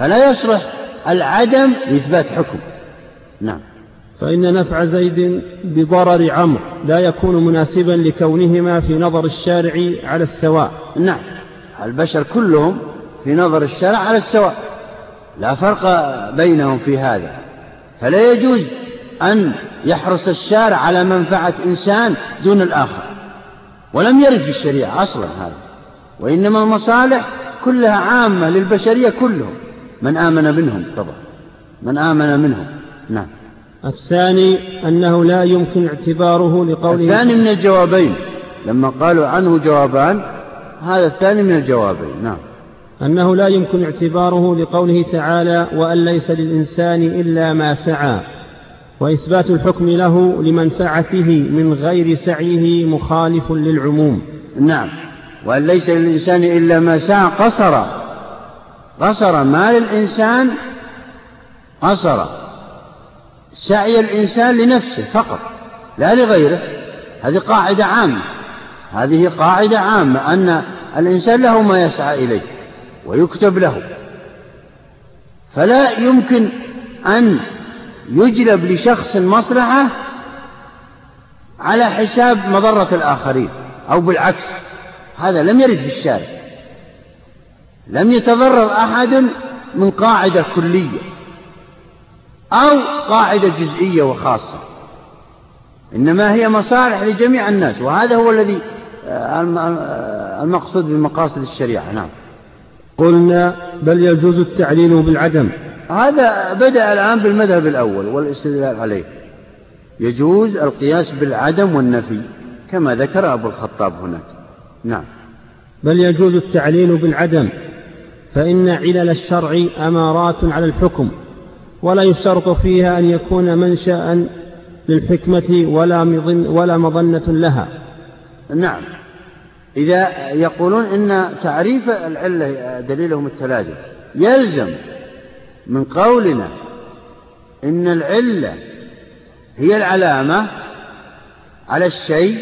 فلا يصلح العدم لإثبات حكم. نعم. فإن نفع زيد بضرر عمرو لا يكون مناسبا لكونهما في نظر الشارع على السواء. نعم. البشر كلهم في نظر الشرع على السواء. لا فرق بينهم في هذا. فلا يجوز أن يحرص الشارع على منفعة إنسان دون الآخر. ولم يرد في الشريعة أصلا هذا. وإنما المصالح كلها عامة للبشرية كلهم. من آمن منهم. طبعا. من آمن منهم. نعم. الثاني أنه لا يمكن اعتباره لقوله الثاني من الجوابين. لما قالوا عنه جوابان هذا الثاني من الجوابين. نعم. أنه لا يمكن اعتباره لقوله تعالى وأن ليس للإنسان إلا ما سعى وإثبات الحكم له لمنفعته من غير سعيه مخالف للعموم. نعم. وأن ليس للإنسان إلا ما سعى قصر قصر ما للإنسان قصر سعي الإنسان لنفسه فقط لا لغيره. هذه قاعدة عامة هذه قاعدة عامة أن الإنسان له ما يسعى إليه ويكتب له. فلا يمكن أن يجلب لشخص مصلحة على حساب مضرة الآخرين أو بالعكس هذا لم يرد في الشارع. لم يتضرر أحد من قاعدة كلية أو قاعدة جزئية وخاصة. إنما هي مصالح لجميع الناس وهذا هو الذي آه، آه، المقصود بمقاصد الشريعة. نعم. قلنا بل يجوز التعليل بالعدم. هذا بدأ الآن بالمذهب الأول والاستدلال عليه. يجوز القياس بالعدم والنفي كما ذكر أبو الخطاب هناك. نعم. بل يجوز التعليل بالعدم. فإن علل الشرع أمارات على الحكم ولا يشترط فيها أن يكون منشأ للحكمة ولا, مظن ولا مظنة لها. نعم. إذا يقولون إن تعريف العلة دليلهم التلازم يلزم من قولنا إن العلة هي العلامة على الشيء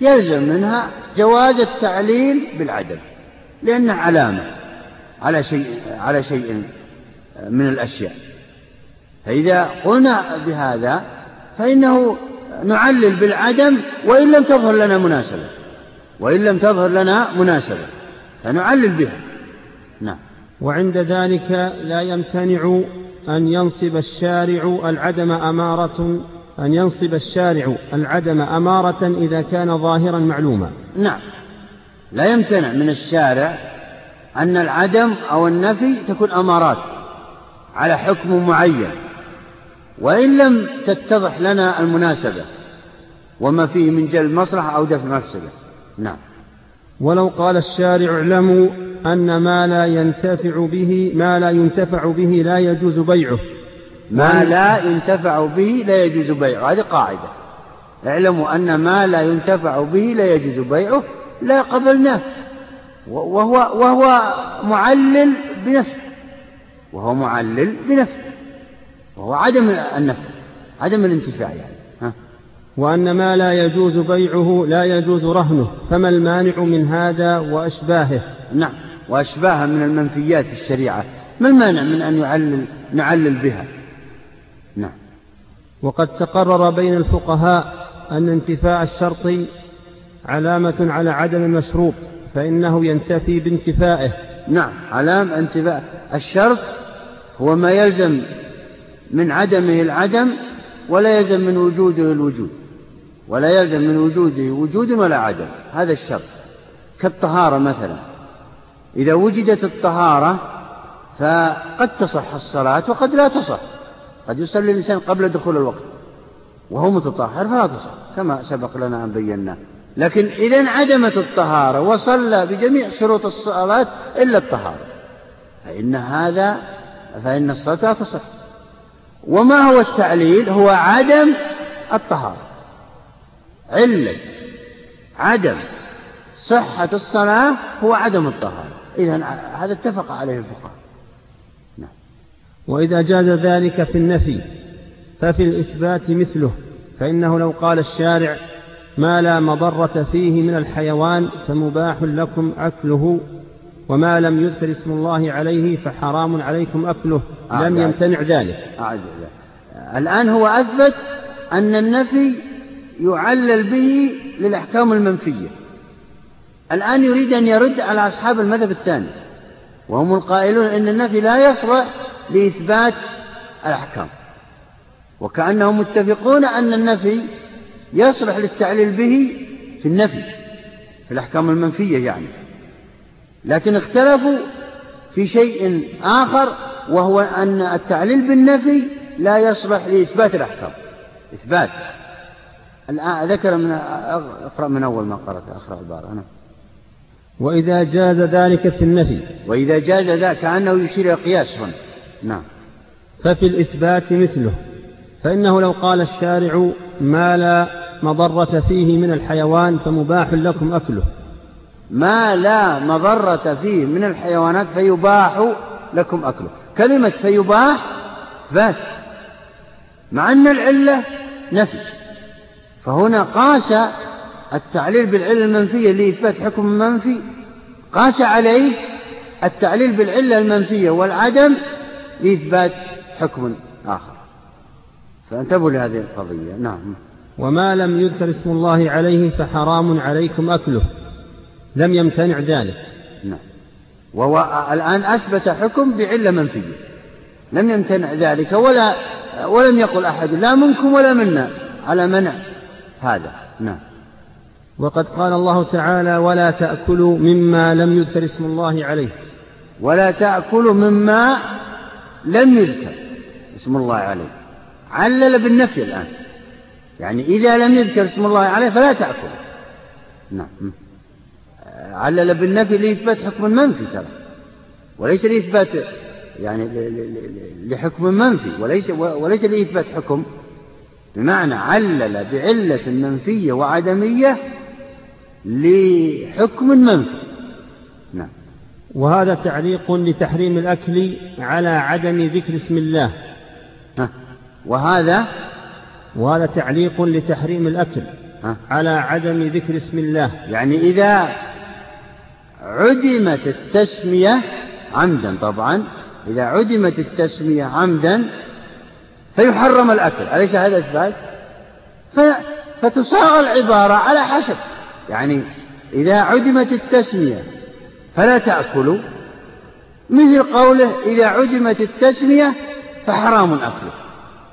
يلزم منها جواز التعليل بالعدم لأنها علامة. على شيء على شيء من الأشياء. فإذا قلنا بهذا فإنه نعلل بالعدم وإن لم تظهر لنا مناسبة وإن لم تظهر لنا مناسبة فنعلل بها. نعم. وعند ذلك لا يمتنع أن ينصب الشارع العدم أمارة أن ينصب الشارع العدم أمارة إذا كان ظاهرا معلوما. نعم. لا يمتنع من الشارع أن العدم أو النفي تكون أمارات على حكم معين وإن لم تتضح لنا المناسبة وما فيه من جلب مصلحة أو دفع مفسدة. نعم. ولو قال الشارع اعلموا أن ما لا ينتفع به ما لا ينتفع به لا يجوز بيعه. ما لا ينتفع به لا يجوز بيعه. هذه قاعدة. اعلموا أن ما لا ينتفع به لا يجوز بيعه. لا قبلناه. وهو, وهو معلل بنفسه. وهو معلل بنفسه. وهو عدم النفع عدم الانتفاع يعني ها؟ وأن ما لا يجوز بيعه لا يجوز رهنه فما المانع من هذا وأشباهه؟ نعم وأشباهه من المنفيات في الشريعة. ما المانع من أن يعلل نعلل بها؟ نعم. وقد تقرر بين الفقهاء أن انتفاء الشرط علامة على عدم المشروط. فإنه ينتفي بانتفائه. نعم علام انتفاء. الشرط هو ما يلزم من عدمه العدم ولا يلزم من وجوده الوجود. ولا يلزم من وجوده وجود ولا عدم. هذا الشرط. كالطهارة مثلا. إذا وجدت الطهارة فقد تصح الصلاة وقد لا تصح. قد يصلي الإنسان قبل دخول الوقت. وهو متطهر فلا تصح كما سبق لنا أن بيناه لكن إذا انعدمت الطهارة وصلى بجميع شروط الصلاة إلا الطهارة. فإن هذا فإن الصلاة لا تصح. وما هو التعليل؟ هو عدم الطهارة. علة. عدم. صحة الصلاة هو عدم الطهارة. إذا هذا اتفق عليه الفقهاء. نعم. وإذا جاز ذلك في النفي ففي الإثبات مثله فإنه لو قال الشارع ما لا مضرة فيه من الحيوان فمباح لكم أكله وما لم يذكر اسم الله عليه فحرام عليكم أكله. لم يمتنع ذلك. أعد الآن هو أثبت أن النفي يعلل به للأحكام المنفية. الآن يريد أن يرد على أصحاب المذهب الثاني وهم القائلون أن النفي لا يصلح لإثبات الأحكام. وكأنهم متفقون أن النفي يصلح للتعليل به في النفي في الأحكام المنفية يعني. لكن اختلفوا في شيء آخر وهو أن التعليل بالنفي لا يصلح لإثبات الأحكام. إثبات. الآن ذكر من أقرأ من أول ما قرأت آخر عبارة. أنا. وإذا جاز ذلك في النفي. وإذا جاز ذلك كأنه يشير إلى قياس هنا. نعم. ففي الإثبات مثله. فإنه لو قال الشارع ما لا مضرة فيه من الحيوان فمباح لكم أكله. ما لا مضرة فيه من الحيوانات فيباح لكم أكله. كلمة فيباح إثبات مع أن العلة نفي. فهنا قاس التعليل بالعلة المنفية لإثبات حكم منفي قاس عليه التعليل بالعلة المنفية والعدم لإثبات حكم آخر. فانتبهوا لهذه القضية. نعم. وما لم يذكر اسم الله عليه فحرام عليكم أكله. لم يمتنع ذلك. نعم. وهو الآن أثبت حكم بعلة منفية. لم يمتنع ذلك ولا ولم يقل أحد لا منكم ولا منا على منع هذا. نعم. وقد قال الله تعالى ولا تأكلوا مما لم يذكر اسم الله عليه. ولا تأكلوا مما لم يذكر اسم الله عليه. علل بالنفي الآن. يعني إذا لم يذكر اسم الله عليه فلا تأكل. نعم. علل بالنفي لإثبات حكم منفي ترى. وليس لإثبات يعني لحكم منفي وليس وليس لإثبات حكم. بمعنى علل بعلة منفية وعدمية لحكم منفي نعم. وهذا تعليق لتحريم الأكل على عدم ذكر اسم الله. وهذا وهذا تعليق لتحريم الأكل ها؟ على عدم ذكر اسم الله. يعني إذا عدمت التسمية عمدا طبعا إذا عدمت التسمية عمدا فيحرم الأكل. أليس هذا إثبات؟ فتصاغ العبارة على حسب. يعني إذا عدمت التسمية فلا تأكلوا مثل قوله إذا عدمت التسمية فحرام أكله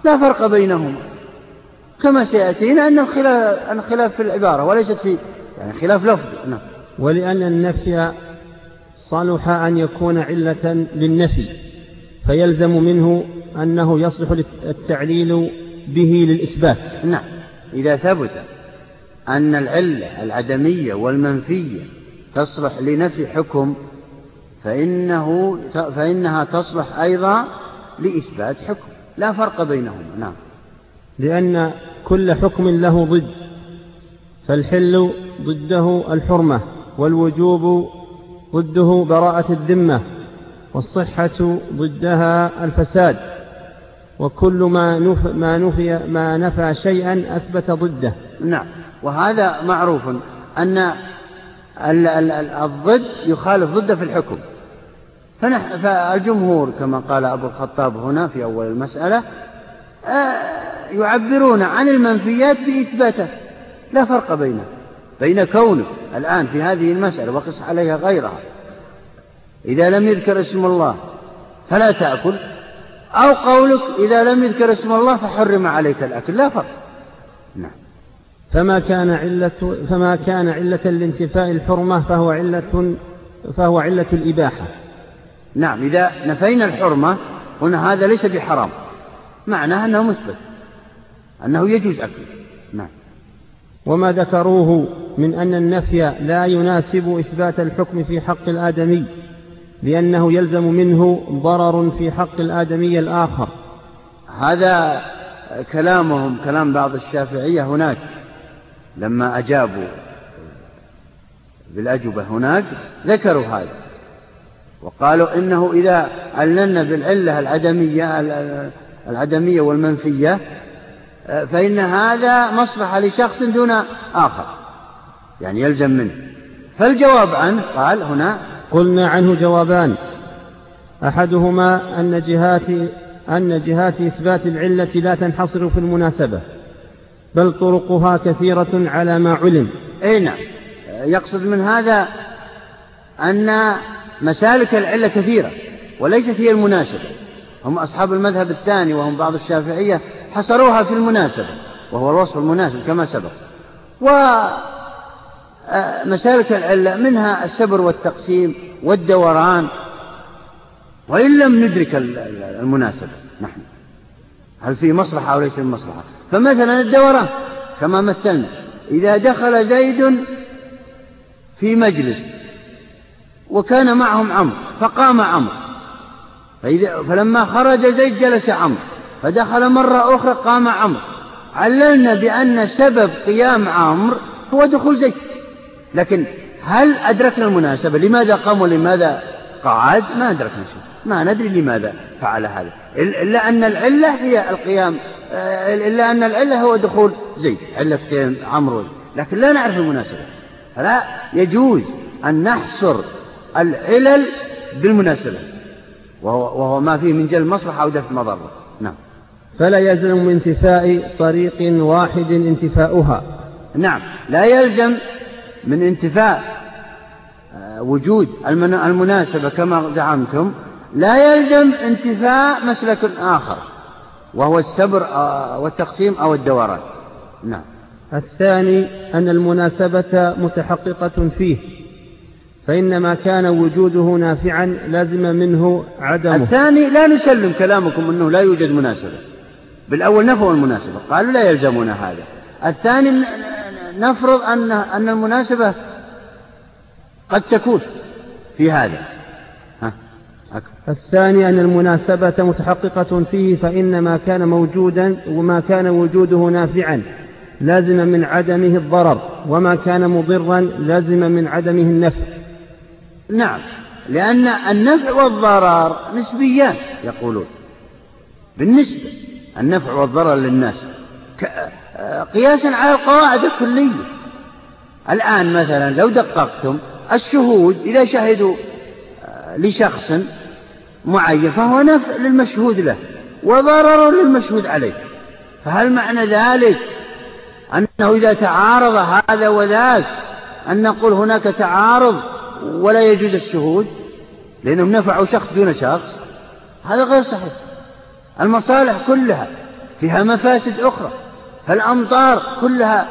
لا فرق بينهما. كما سيأتينا أن الخلاف, الخلاف في العبارة وليست في يعني خلاف لفظي نعم. ولأن النفي صلح أن يكون علة للنفي فيلزم منه أنه يصلح التعليل به للإثبات. نعم. إذا ثبت أن العلة العدمية والمنفية تصلح لنفي حكم فإنه فإنها تصلح أيضا لإثبات حكم. لا فرق بينهما. نعم. لأن كل حكم له ضد فالحل ضده الحرمة والوجوب ضده براءة الذمة والصحة ضدها الفساد وكل ما نفى ما نفي ما نفى شيئا أثبت ضده. نعم. وهذا معروف أن الضد يخالف ضده في الحكم. فالجمهور كما قال أبو الخطاب هنا في أول المسألة يعبرون عن المنفيات بإثباته. لا فرق بينه بين كونه الآن في هذه المسألة وقس عليها غيرها. إذا لم يذكر اسم الله فلا تأكل أو قولك إذا لم يذكر اسم الله فحرم عليك الأكل. لا فرق. نعم. فما كان علة فما كان علة لانتفاء الحرمة فهو علة فهو علة الإباحة. نعم. إذا نفينا الحرمة قلنا هذا ليس بحرام. معناه أنه مثبت. أنه يجوز أكله. نعم. وما ذكروه من أن النفي لا يناسب إثبات الحكم في حق الآدمي لأنه يلزم منه ضرر في حق الآدمي الآخر. هذا كلامهم كلام بعض الشافعية هناك. لما أجابوا بالأجوبة هناك ذكروا هذا. وقالوا إنه إذا عللنا بالعلة العدمية العدمية والمنفية فإن هذا مصلحة لشخص دون آخر يعني يلزم منه. فالجواب عنه قال هنا قلنا عنه جوابان. أحدهما أن جهات أن جهات إثبات العلة لا تنحصر في المناسبة بل طرقها كثيرة على ما علم. أي نعم. يقصد من هذا أن مسالك العلة كثيرة وليست هي المناسبة. هم أصحاب المذهب الثاني وهم بعض الشافعية حصروها في المناسبة وهو الوصف المناسب كما سبق. ومسالك العلة منها السبر والتقسيم والدوران. وإن لم ندرك المناسبة نحن. هل في مصلحة أو ليس في مصلحة؟ فمثلا الدوران كما مثلنا. إذا دخل زيد في مجلس وكان معهم عمرو فقام عمرو. فإذا فلما خرج زيد جلس عمرو فدخل مرة أخرى قام عمرو. عللنا بأن سبب قيام عمرو هو دخول زيد. لكن هل أدركنا المناسبة؟ لماذا قام ولماذا قعد؟ ما أدركنا شيء. ما ندري لماذا فعل هذا. إلا أن العلة هي القيام إلا أن العلة هو دخول زيد. علة قيام عمرو. لكن لا نعرف المناسبة. فلا يجوز أن نحصر العلل بالمناسبة. وهو, وهو ما فيه من جلب مصلحة أو دفع مضرة نعم. فلا يلزم من انتفاء طريق واحد انتفاؤها. نعم. لا يلزم من انتفاء آه، وجود المناسبة كما زعمتم. لا يلزم انتفاء مسلك آخر وهو السبر آه، والتقسيم أو الدوران. نعم. الثاني أن المناسبة متحققة فيه. فإن ما كان وجوده نافعا لازم منه عدمه. الثاني لا نسلم كلامكم أنه لا يوجد مناسبة. بالأول نفوا المناسبة قالوا لا يلزمنا هذا. الثاني نفرض أن أن المناسبة قد تكون في هذا. ها الثاني أن المناسبة متحققة فيه فإن ما كان موجودا وما كان وجوده نافعا. لازم من عدمه الضرر وما كان مضرا لازم من عدمه النفع. نعم. لأن النفع والضرر نسبيان يقولون. بالنسبة النفع والضرر للناس. قياسا على القواعد الكلية. الآن مثلا لو دققتم الشهود إذا شهدوا آه، لشخص معين فهو نفع للمشهود له وضرر للمشهود عليه. فهل معنى ذلك أنه إذا تعارض هذا وذاك أن نقول هناك تعارض ولا يجوز الشهود لأنهم نفعوا شخص دون شخص. هذا غير صحيح. المصالح كلها فيها مفاسد أخرى. فالأمطار كلها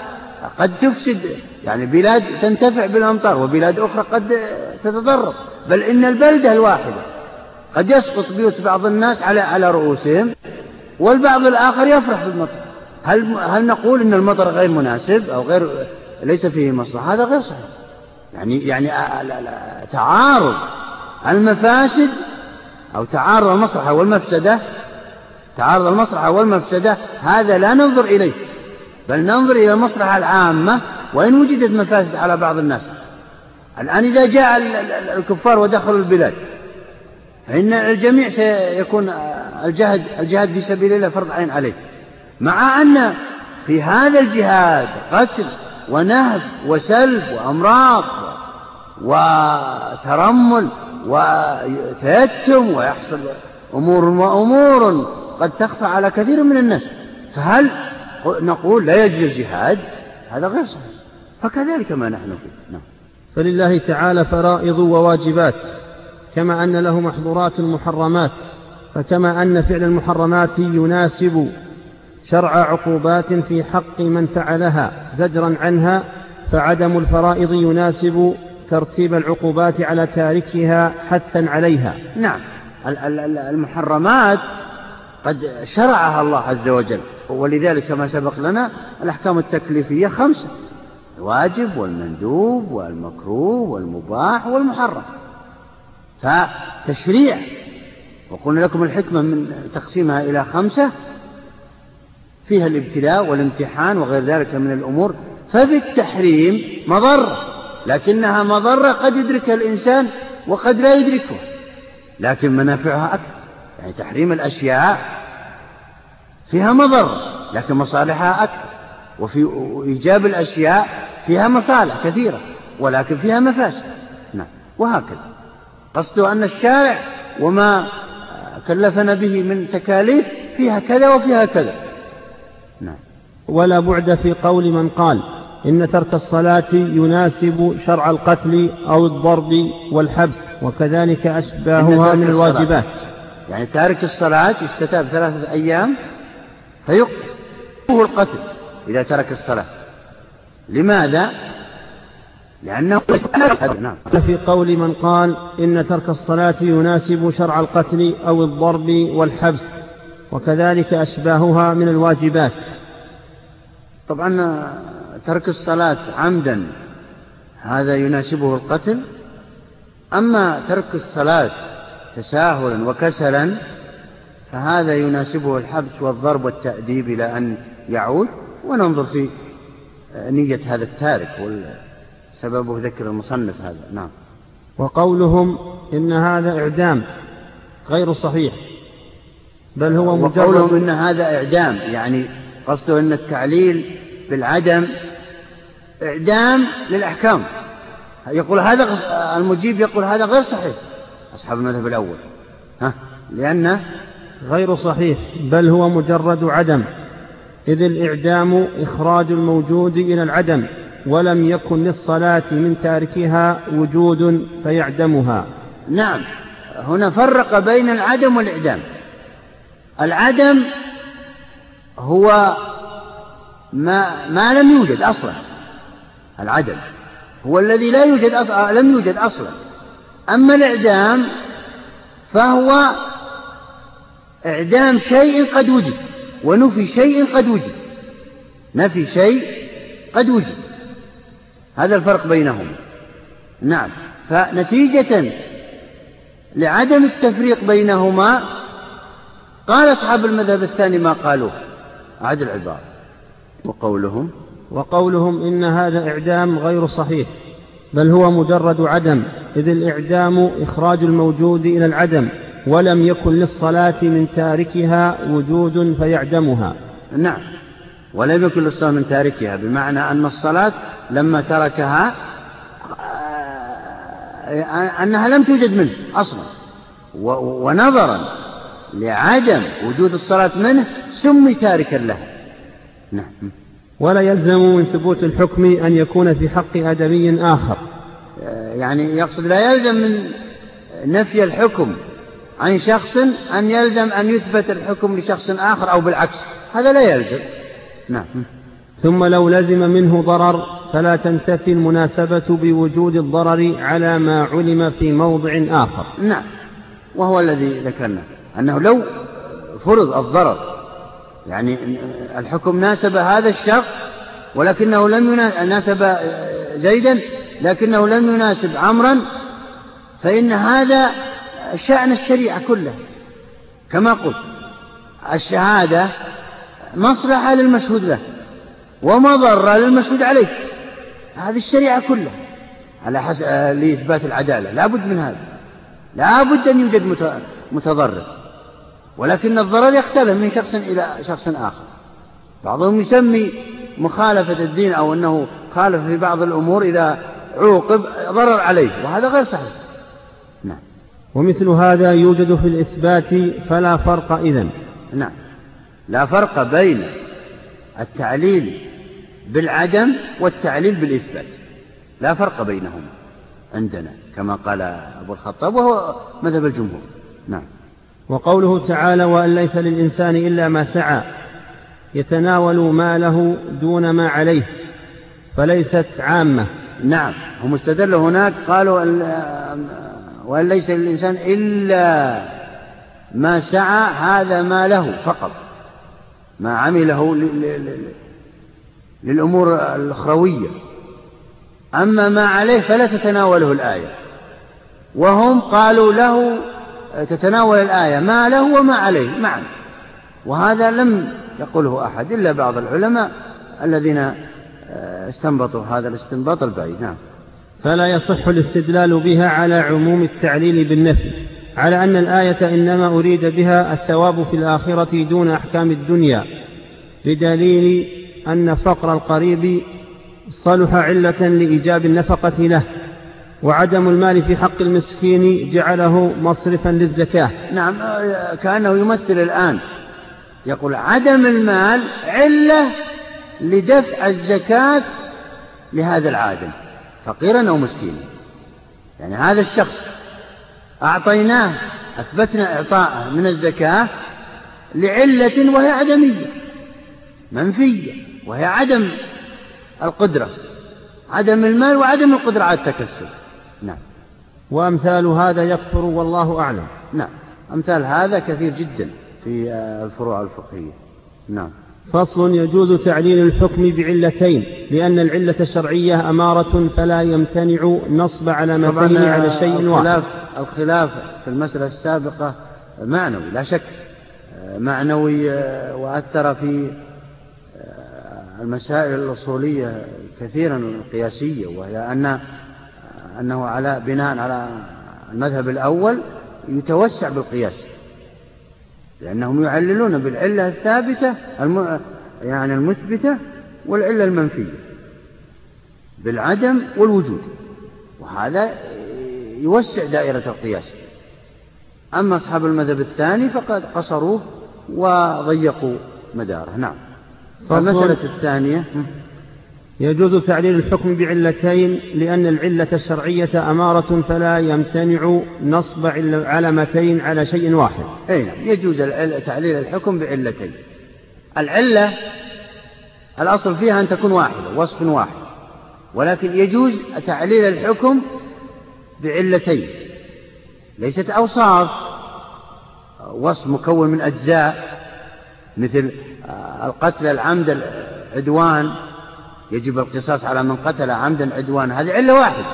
قد تفسد يعني بلاد تنتفع بالأمطار وبلاد أخرى قد تتضرر. بل إن البلدة الواحدة قد يسقط بيوت بعض الناس على على رؤوسهم والبعض الآخر يفرح بالمطر. هل هل نقول إن المطر غير مناسب أو غير ليس فيه مصلحة؟ هذا غير صحيح. يعني يعني تعارض المفاسد أو تعارض المصلحة والمفسدة. تعارض المصلحة والمفسدة هذا لا ننظر إليه بل ننظر إلى المصلحة العامة وإن وجدت مفاسد على بعض الناس. الآن إذا جاء الكفار ودخلوا البلاد فإن الجميع سيكون الجهد الجهاد في سبيل الله فرض عين عليه مع أن في هذا الجهاد قتل ونهب وسلب وأمراض وترمل وتيتم ويحصل أمور وأمور قد تخفى على كثير من الناس. فهل نقول لا يجري الجهاد؟ هذا غير صحيح. فكذلك ما نحن فيه. نعم. فلله تعالى فرائض وواجبات كما أن له محظورات محرمات فكما أن فعل المحرمات يناسب شرع عقوبات في حق من فعلها زجرا عنها فعدم الفرائض يناسب ترتيب العقوبات على تاركها حثا عليها. نعم. المحرمات قد شرعها الله عز وجل. ولذلك كما سبق لنا الأحكام التكليفية خمسة الواجب والمندوب والمكروه والمباح والمحرم. فتشريع وقلنا لكم الحكمة من تقسيمها إلى خمسة فيها الابتلاء والامتحان وغير ذلك من الأمور ففي التحريم مضرة لكنها مضرة قد يدركها الإنسان وقد لا يدركها لكن منافعها أكثر. يعني تحريم الأشياء فيها مضرة لكن مصالحها أكثر. وفي إيجاب الأشياء فيها مصالح كثيرة ولكن فيها مفاسد. نعم. وهكذا. قصده أن الشارع وما كلفنا به من تكاليف فيها كذا وفيها كذا. نعم ولا بعد في قول من قال إن ترك الصلاة يناسب شرع القتل أو الضرب والحبس وكذلك أشباهها من الواجبات يعني تارك الصلاة يستتاب ثلاثة أيام فيقتل القتل إذا ترك الصلاة لماذا؟ لأنه نعم. في قول من قال إن ترك الصلاة يناسب شرع القتل أو الضرب والحبس وكذلك أشباهها من الواجبات. طبعا ترك الصلاة عمدا هذا يناسبه القتل. أما ترك الصلاة تساهلا وكسلا فهذا يناسبه الحبس والضرب والتأديب إلى أن يعود. وننظر في نية هذا التارك سببه ذكر المصنف هذا. نعم. وقولهم إن هذا إعدام غير صحيح. بل هو مجرد وقولهم إن هذا إعدام يعني قصده أن التعليل بالعدم إعدام للأحكام. يقول هذا المجيب يقول هذا غير صحيح. أصحاب المذهب الأول. ها؟ لأنه غير صحيح بل هو مجرد عدم. إذ الإعدام إخراج الموجود إلى العدم ولم يكن للصلاة من تاركها وجود فيعدمها. نعم هنا فرق بين العدم والإعدام. العدم هو ما, ما لم يوجد أصلا. العدم هو الذي لا يوجد أصلا لم يوجد أصلا. أما الإعدام فهو إعدام شيء قد وجد ونفي شيء قد وجد. نفي شيء قد وجد. هذا الفرق بينهما نعم. فنتيجة لعدم التفريق بينهما قال أصحاب المذهب الثاني ما قالوه. أعد العبارة. وقولهم؟ وقولهم إن هذا إعدام غير صحيح بل هو مجرد عدم إذ الإعدام إخراج الموجود إلى العدم ولم يكن للصلاة من تاركها وجود فيعدمها. نعم. ولم يكن للصلاة من تاركها بمعنى أن الصلاة لما تركها آه، أنها لم توجد منه أصلا. ونظرا لعدم وجود الصلاة منه سمي تاركا لها نعم. ولا يلزم من ثبوت الحكم أن يكون في حق آدمي آخر. آه، يعني يقصد لا يلزم من نفي الحكم عن شخص أن يلزم أن يثبت الحكم لشخص آخر أو بالعكس. هذا لا يلزم. نعم. ثم لو لزم منه ضرر فلا تنتفي المناسبة بوجود الضرر على ما علم في موضع آخر. نعم. وهو الذي ذكرنا أنه لو فرض الضرر يعني الحكم ناسب هذا الشخص ولكنه لم يناسب زيدا لكنه لم يناسب عمرا فإن هذا شأن الشريعة كلها كما قلت الشهادة مصلحة للمشهود له ومضرة للمشهود عليه. هذه الشريعة كلها على حسب لإثبات العدالة. لا بد من هذا. لا بد أن يوجد متضرر. ولكن الضرر يختلف من شخص إلى شخص آخر. بعضهم يسمي مخالفة الدين أو أنه خالف في بعض الأمور إذا عوقب ضرر عليه وهذا غير صحيح. نعم. ومثل هذا يوجد في الإثبات فلا فرق إذن. نعم. لا فرق بين التعليل بالعدم والتعليل بالإثبات. لا فرق بينهما عندنا كما قال أبو الخطاب وهو مذهب الجمهور. نعم. وقوله تعالى وأن ليس للإنسان إلا ما سعى يتناول ما له دون ما عليه فليست عامة. نعم هم استدلوا هناك قالوا وأن ليس للإنسان إلا ما سعى هذا ما له فقط ما عمله للأمور الأخروية. أما ما عليه فلا تتناوله الآية. وهم قالوا له تتناول الآية ما له وما عليه معا وهذا لم يقله أحد إلا بعض العلماء الذين آه، استنبطوا هذا الاستنباط البعيد نعم. فلا يصح الاستدلال بها على عموم التعليل بالنفي على أن الآية إنما أريد بها الثواب في الآخرة دون أحكام الدنيا بدليل أن فقر القريب صلح علة لإيجاب النفقة له. وعدم المال في حق المسكين جعله مصرفا للزكاة. نعم كأنه يمثل الآن. يقول عدم المال علة لدفع الزكاة لهذا العادل فقيرا أو مسكينا. يعني هذا الشخص أعطيناه أثبتنا إعطاءه من الزكاة لعلة وهي عدمية منفية وهي عدم القدرة. عدم المال وعدم القدرة على التكسب. نعم. وأمثال هذا يكثر والله أعلم. نعم. أمثال هذا كثير جدا في الفروع الفقهية. نعم. فصل يجوز تعليل الحكم بعلتين لأن العلة الشرعية أمارة فلا يمتنع نصب علامتين على شيء الخلاف واحد. الخلاف في المسألة السابقة معنوي لا شك معنوي وأثر في المسائل الأصولية كثيرا القياسية وهي أن أنه على بناء على المذهب الأول يتوسع بالقياس لأنهم يعللون بالعلة الثابتة الم... يعني المثبتة والعلة المنفية بالعدم والوجود وهذا يوسع دائرة القياس. أما أصحاب المذهب الثاني فقد قصروه وضيقوا مداره. نعم. المسألة الثانية. يجوز تعليل الحكم بعلتين لأن العلة الشرعية أمارة فلا يمتنع نصب علامتين على شيء واحد. أي نعم يجوز تعليل الحكم بعلتين. العلة الأصل فيها أن تكون واحدة وصف واحد. ولكن يجوز تعليل الحكم بعلتين. ليست أوصاف. وصف مكون من أجزاء مثل القتل العمد العدوان. يجب القصاص على من قتل عمدا عدوانا. هذه علة واحدة.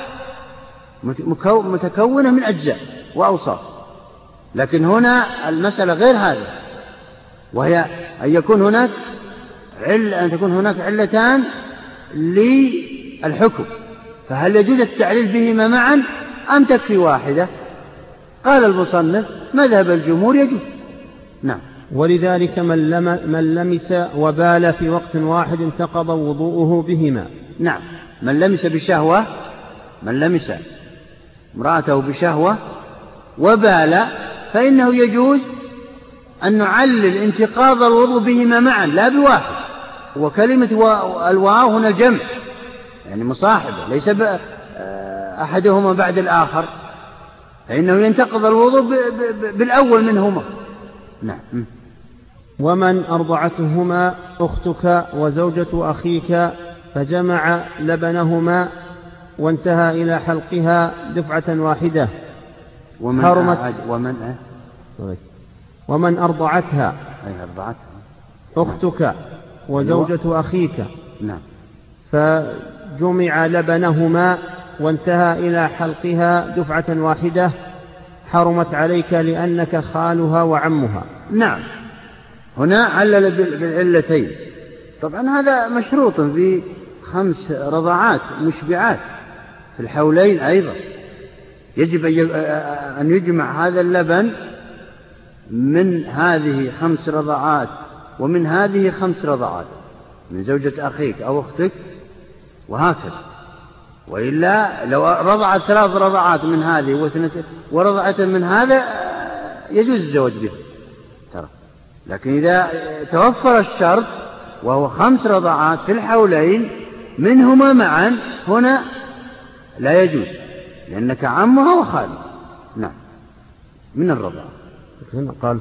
متكونة من أجزاء وأوصاف. لكن هنا المسألة غير هذا وهي أن يكون هناك علة أن تكون هناك علتان للحكم. فهل يجوز التعليل بهما معا أم تكفي واحدة؟ قال المصنف مذهب الجمهور يجوز. نعم. ولذلك من, لم من لمس وبال في وقت واحد انتقض وضوءه بهما. نعم. من لمس بشهوة من لمس امرأته بشهوة وبال فإنه يجوز أن نعلل انتقاض الوضوء بهما معا لا بواحد. وكلمة الواو هنا الجمع يعني مصاحبة ليس أحدهما بعد الآخر. فإنه ينتقض الوضوء بالأول منهما. نعم. ومن أرضعتهما أختك وزوجة أخيك فجمع لبنهما وانتهى إلى حلقها دفعة واحدة. ومن حرمت ومن صحيح ومن أرضعتها أي أرضعتها. أختك وزوجة أيوة. أخيك نعم. فجمع لبنهما وانتهى إلى حلقها دفعة واحدة. حرمت عليك لأنك خالها وعمها. نعم. هنا علل بالعلتين. طبعا هذا مشروط في خمس رضعات مشبعات في الحولين أيضا. يجب أن يجمع هذا اللبن من هذه خمس رضعات ومن هذه خمس رضعات من زوجة أخيك أو أختك وهكذا. وإلا لو رضعت ثلاث رضعات من هذه ورضعت من هذا يجوز الزواج به لكن إذا توفر الشرط وهو خمس رضعات في الحولين منهما معا هنا لا يجوز لأنك عمها وخالها نعم. من الرضاعة. قال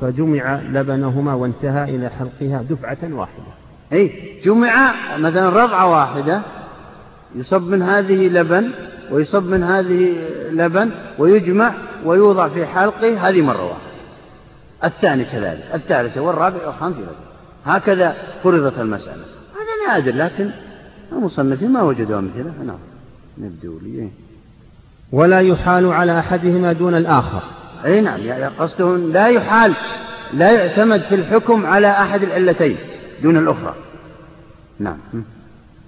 فجمع لبنهما وانتهى إلى حلقها دفعة واحدة. أي جمع مثلا رضعة واحدة يصب من هذه لبن ويصب من هذه لبن ويجمع ويوضع في حلقه هذه مرة واحدة. الثاني كذلك الثالثة والرابع والخامس هكذا فرضت المسألة. هذا نادر لكن المصنفين ما وجدوا أمثلة. نعم. نبدو لي. ولا يحال على أحدهما دون الآخر. أي نعم. يعني قصده لا يحال لا يعتمد في الحكم على أحد العلتين دون الأخرى. نعم.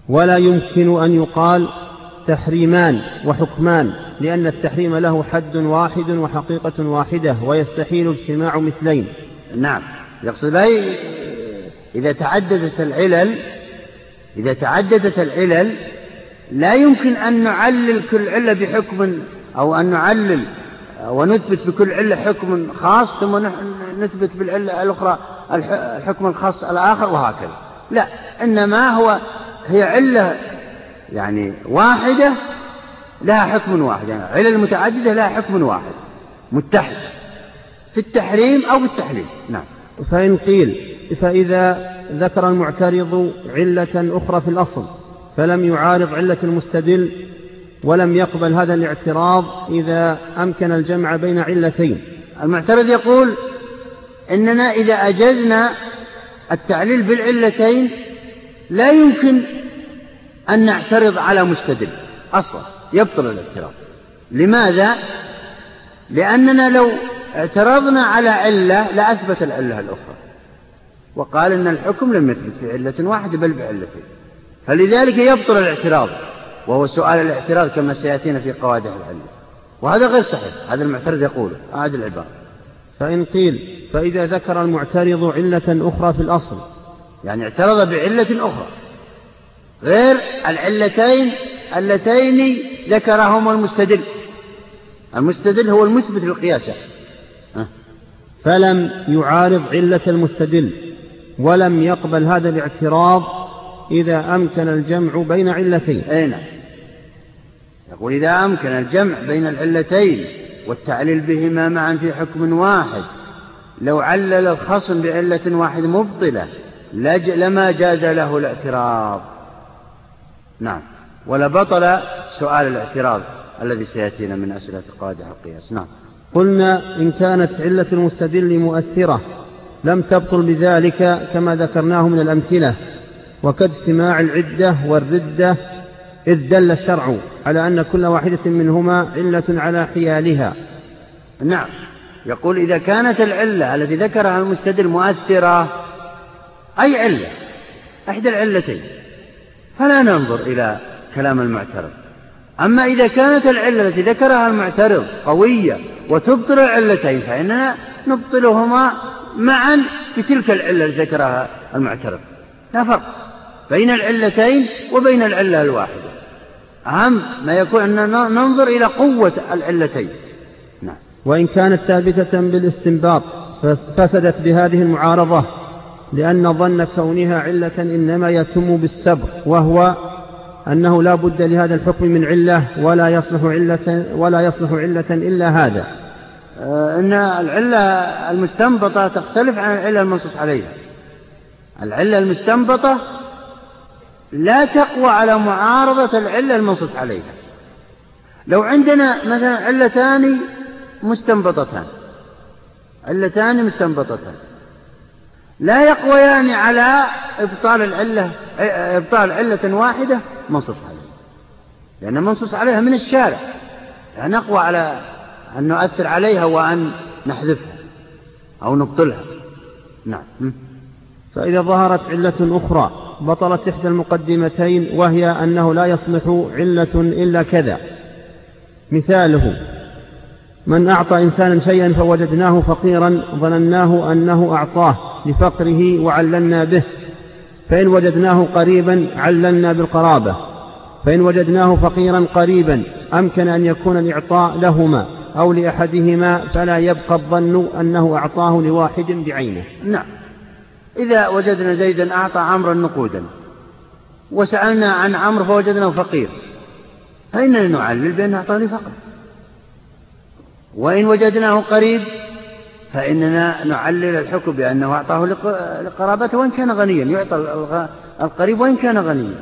ولا يمكن أن يقال تحريمان وحكمان لأن التحريم له حد واحد وحقيقة واحدة ويستحيل اجتماع مثلين. نعم. يقصد لا إذا تعددت العلل إذا تعددت العلل لا يمكن أن نعلل كل علة بحكم أو أن نعلل ونثبت بكل علة حكم خاص ثم نثبت بالعلة الأخرى الحكم الخاص الآخر وهكذا. لا إنما هو هي علة يعني واحدة لها حكم واحد يعني علل متعددة لها حكم واحد متحد في التحريم أو في التحليل نعم. فإن قيل فإذا ذكر المعترض علة أخرى في الأصل فلم يعارض علة المستدل ولم يقبل هذا الاعتراض إذا أمكن الجمع بين علتين. المعترض يقول إننا إذا أجزنا التعليل بالعلتين لا يمكن أن نعترض على مستدل. أصلا يبطل الاعتراض. لماذا؟ لأننا لو اعترضنا على علة لأثبت العلة الأخرى. وقال إن الحكم لم يثبت في علة واحدة بل بعلتين. فلذلك يبطل الاعتراض. وهو سؤال الاعتراض كما سيأتينا في قواعد العلة وهذا غير صحيح. هذا المعترض يقوله أعد العبارة. فإن قيل فإذا ذكر المعترض علة أخرى في الأصل. يعني اعترض بعلة أخرى. غير العلتين اللتين ذكرهما المستدل. المستدل هو المثبت للقياس. فلم يعارض علة المستدل ولم يقبل هذا الاعتراض إذا أمكن الجمع بين علتين. أي نعم. يقول إذا أمكن الجمع بين العلتين والتعليل بهما معا في حكم واحد لو علل الخصم بعلة واحدة مبطلة لما جاز له الاعتراض. نعم. ولبطل سؤال الاعتراض الذي سيأتينا من أسئلة قواعد القياس نعم. قلنا إن كانت علة المستدل مؤثرة لم تبطل بذلك كما ذكرناه من الأمثلة وكاجتماع العدة والردة إذ دل الشرع على أن كل واحدة منهما علة على حيالها نعم. يقول إذا كانت العلة التي ذكرها المستدل مؤثرة أي علة؟ إحدى العلتين. فلا ننظر إلى كلام المعترض. أما إذا كانت العلة التي ذكرها المعترض قوية وتبطل العلتين فإننا نبطلهما معا بتلك العلة التي ذكرها المعترض. لا فرق بين العلتين وبين العلة الواحدة. أهم ما يكون أن ننظر إلى قوة العلتين. نعم. وإن كانت ثابتة بالاستنباط فسدت بهذه المعارضة لأن ظن كونها علة إنما يتم بالسبق وهو أنه لا بد لهذا الحكم من علة ولا يصلح علة ولا يصلح علة إلا هذا. آه، إن العلة المستنبطة تختلف عن العلة المنصوص عليها. العلة المستنبطة لا تقوى على معارضة العلة المنصوص عليها. لو عندنا مثلا علتان مستنبطتان علتان مستنبطتان لا يقويان على إبطال العلة إبطال علة واحدة منصوص عليها. لأن منصوص عليها من الشارع. لا نقوى على أن نؤثر عليها وأن نحذفها أو نبطلها. نعم. فإذا ظهرت علة أخرى بطلت إحدى المقدمتين وهي أنه لا يصلح علة إلا كذا. مثاله من أعطى إنسانا شيئا فوجدناه فقيرا ظنناه أنه أعطاه. لفقره وعللنا به. فإن وجدناه قريبا عللنا بالقرابة. فإن وجدناه فقيرا قريبا أمكن أن يكون الإعطاء لهما أو لأحدهما فلا يبقى الظن أنه أعطاه لواحد بعينه. نعم. إذا وجدنا زيدا أعطى عمرا نقودا. وسألنا عن عمرو فوجدناه فقير. فإننا نعلل بأنه أعطاه لفقر وإن وجدناه قريب فإننا نعلل الحكم بأنه أعطاه لقرابته وإن كان غنيا يعطى القريب وإن كان غنيا.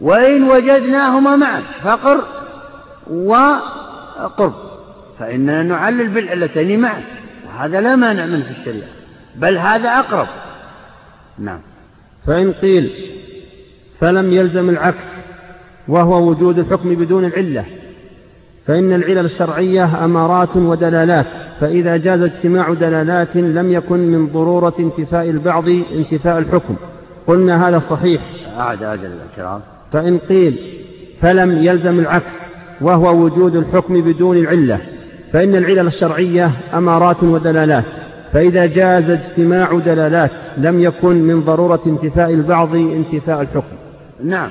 وإن وجدناهما معا فقر وقرب. فإننا نعلل بالعلتين معا. وهذا لا مانع منه في الشريعة بل هذا أقرب. نعم. فإن قيل فلم يلزم العكس وهو وجود الحكم بدون العلة. فإن العلل الشرعية أمارات ودلالات فإذا جاز اجتماع دلالات لم يكن من ضرورة انتفاء البعض انتفاء الحكم. قلنا هذا صحيح. أعد أجل الكرام فإن قيل فلم يلزم العكس وهو وجود الحكم بدون العلة فإن العلل الشرعية أمارات ودلالات. فإذا جاز اجتماع دلالات لم يكن من ضرورة انتفاء البعض انتفاء الحكم. نعم.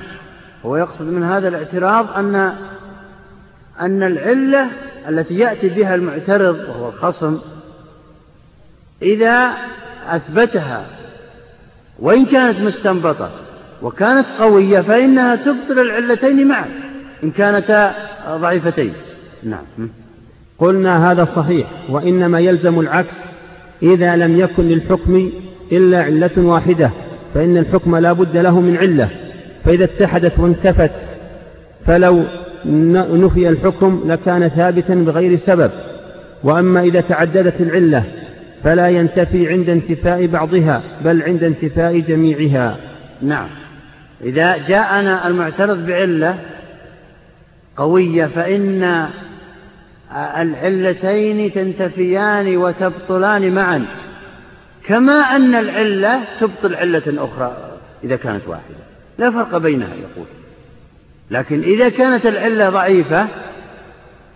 هو يقصد من هذا الاعتراض أن أن العلة التي يأتي بها المعترض وهو الخصم إذا أثبتها وإن كانت مستنبطة وكانت قوية فإنها تبطل العلتين معا إن كانتا ضعيفتين. نعم. قلنا هذا صحيح وإنما يلزم العكس. إذا لم يكن للحكم إلا علة واحدة فإن الحكم لا بد له من علة. فإذا اتحدت وانتفت فلو نفي الحكم لكان ثابتا بغير سبب وأما إذا تعددت العلة فلا ينتفي عند انتفاء بعضها بل عند انتفاء جميعها. نعم. إذا جاءنا المعترض بعلة قوية فإن العلتين تنتفيان وتبطلان معا. كما أن العلة تبطل علة أخرى إذا كانت واحدة. لا فرق بينها يقول. لكن إذا كانت العلة ضعيفة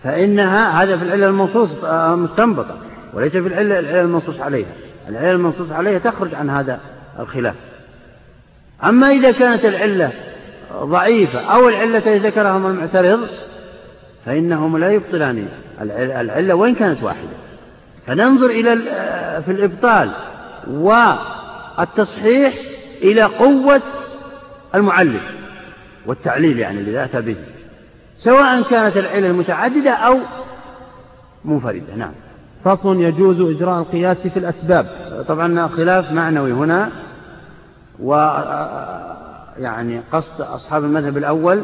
فإنها هذا في العلة المنصوص آه، مستنبطة وليس في العلة العلة المنصوص عليها. العلة المنصوص عليها تخرج عن هذا الخلاف. أما إذا كانت العلة ضعيفة أو العلة ذكرهما المعترض فإنهم لا يبطلان العلة وإن كانت واحدة. فننظر إلى في الإبطال والتصحيح إلى قوة المعلم. والتعليل يعني الذي أتى به سواء كانت العلة متعددة أو منفردة. نعم. فصل يجوز إجراء القياس في الأسباب. طبعا خلاف معنوي هنا و يعني قصد أصحاب المذهب الأول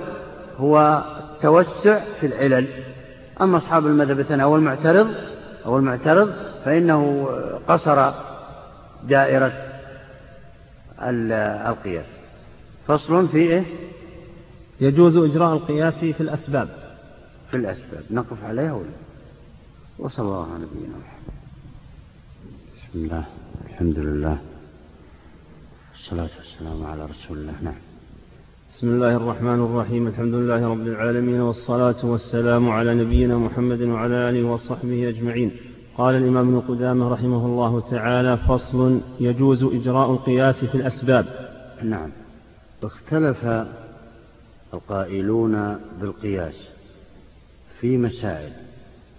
هو التوسع في العلل. أما أصحاب المذهب الثاني أو المعترض أو المعترض فإنه قصر دائرة القياس. فصل في إيه؟ يجوز إجراء القياس في الأسباب. في الأسباب. نقف عليها ولا؟ وصلى الله على نبينا محمد. بسم الله الحمد لله. والصلاة والسلام على رسول الله. نعم. بسم الله الرحمن الرحيم. الحمد لله رب العالمين والصلاة والسلام على نبينا محمد وعلى آله وصحبه أجمعين. قال الإمام ابن قدامة رحمه الله تعالى فصل يجوز إجراء القياس في الأسباب. نعم. اختلف القائلون بالقياس في مسائل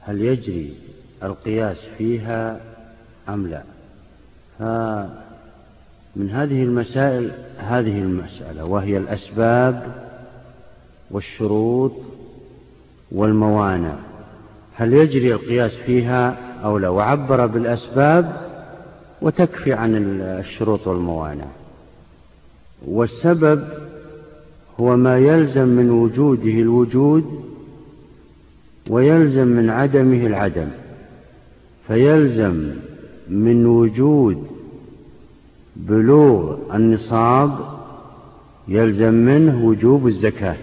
هل يجري القياس فيها أم لا؟ فمن هذه المسائل هذه المسألة وهي الأسباب والشروط والموانع. هل يجري القياس فيها أو لا؟ وعبر بالأسباب وتكفي عن الشروط والموانع. والسبب هو ما يلزم من وجوده الوجود ويلزم من عدمه العدم. فيلزم من وجود بلوغ النصاب يلزم منه وجوب الزكاة.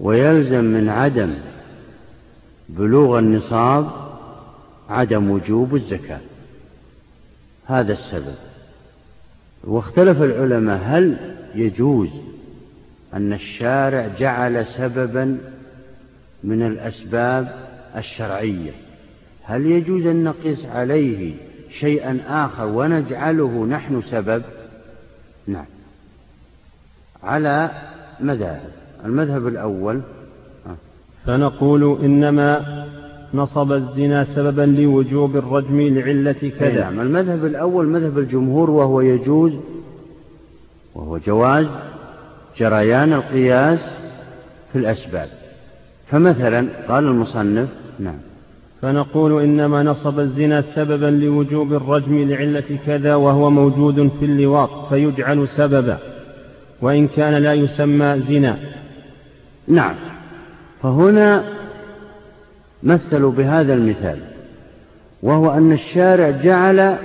ويلزم من عدم بلوغ النصاب عدم وجوب الزكاة. هذا السبب. واختلف العلماء هل يجوز أن الشارع جعل سببا من الأسباب الشرعية. هل يجوز أن نقيس عليه شيئا آخر ونجعله نحن سبب؟ نعم. على مذاهب. المذهب الأول آه. فنقول إنما نصب الزنا سببا لوجوب الرجم لعلة كذا. نعم. المذهب الأول مذهب الجمهور وهو يجوز وهو جواز جريان القياس في الأسباب. فمثلا قال المصنف نعم. فنقول إنما نصب الزنا سببا لوجوب الرجم لعلة كذا وهو موجود في اللواط فيجعل سببا وإن كان لا يسمى زنا. نعم. فهنا مثلوا بهذا المثال وهو أن الشارع جعل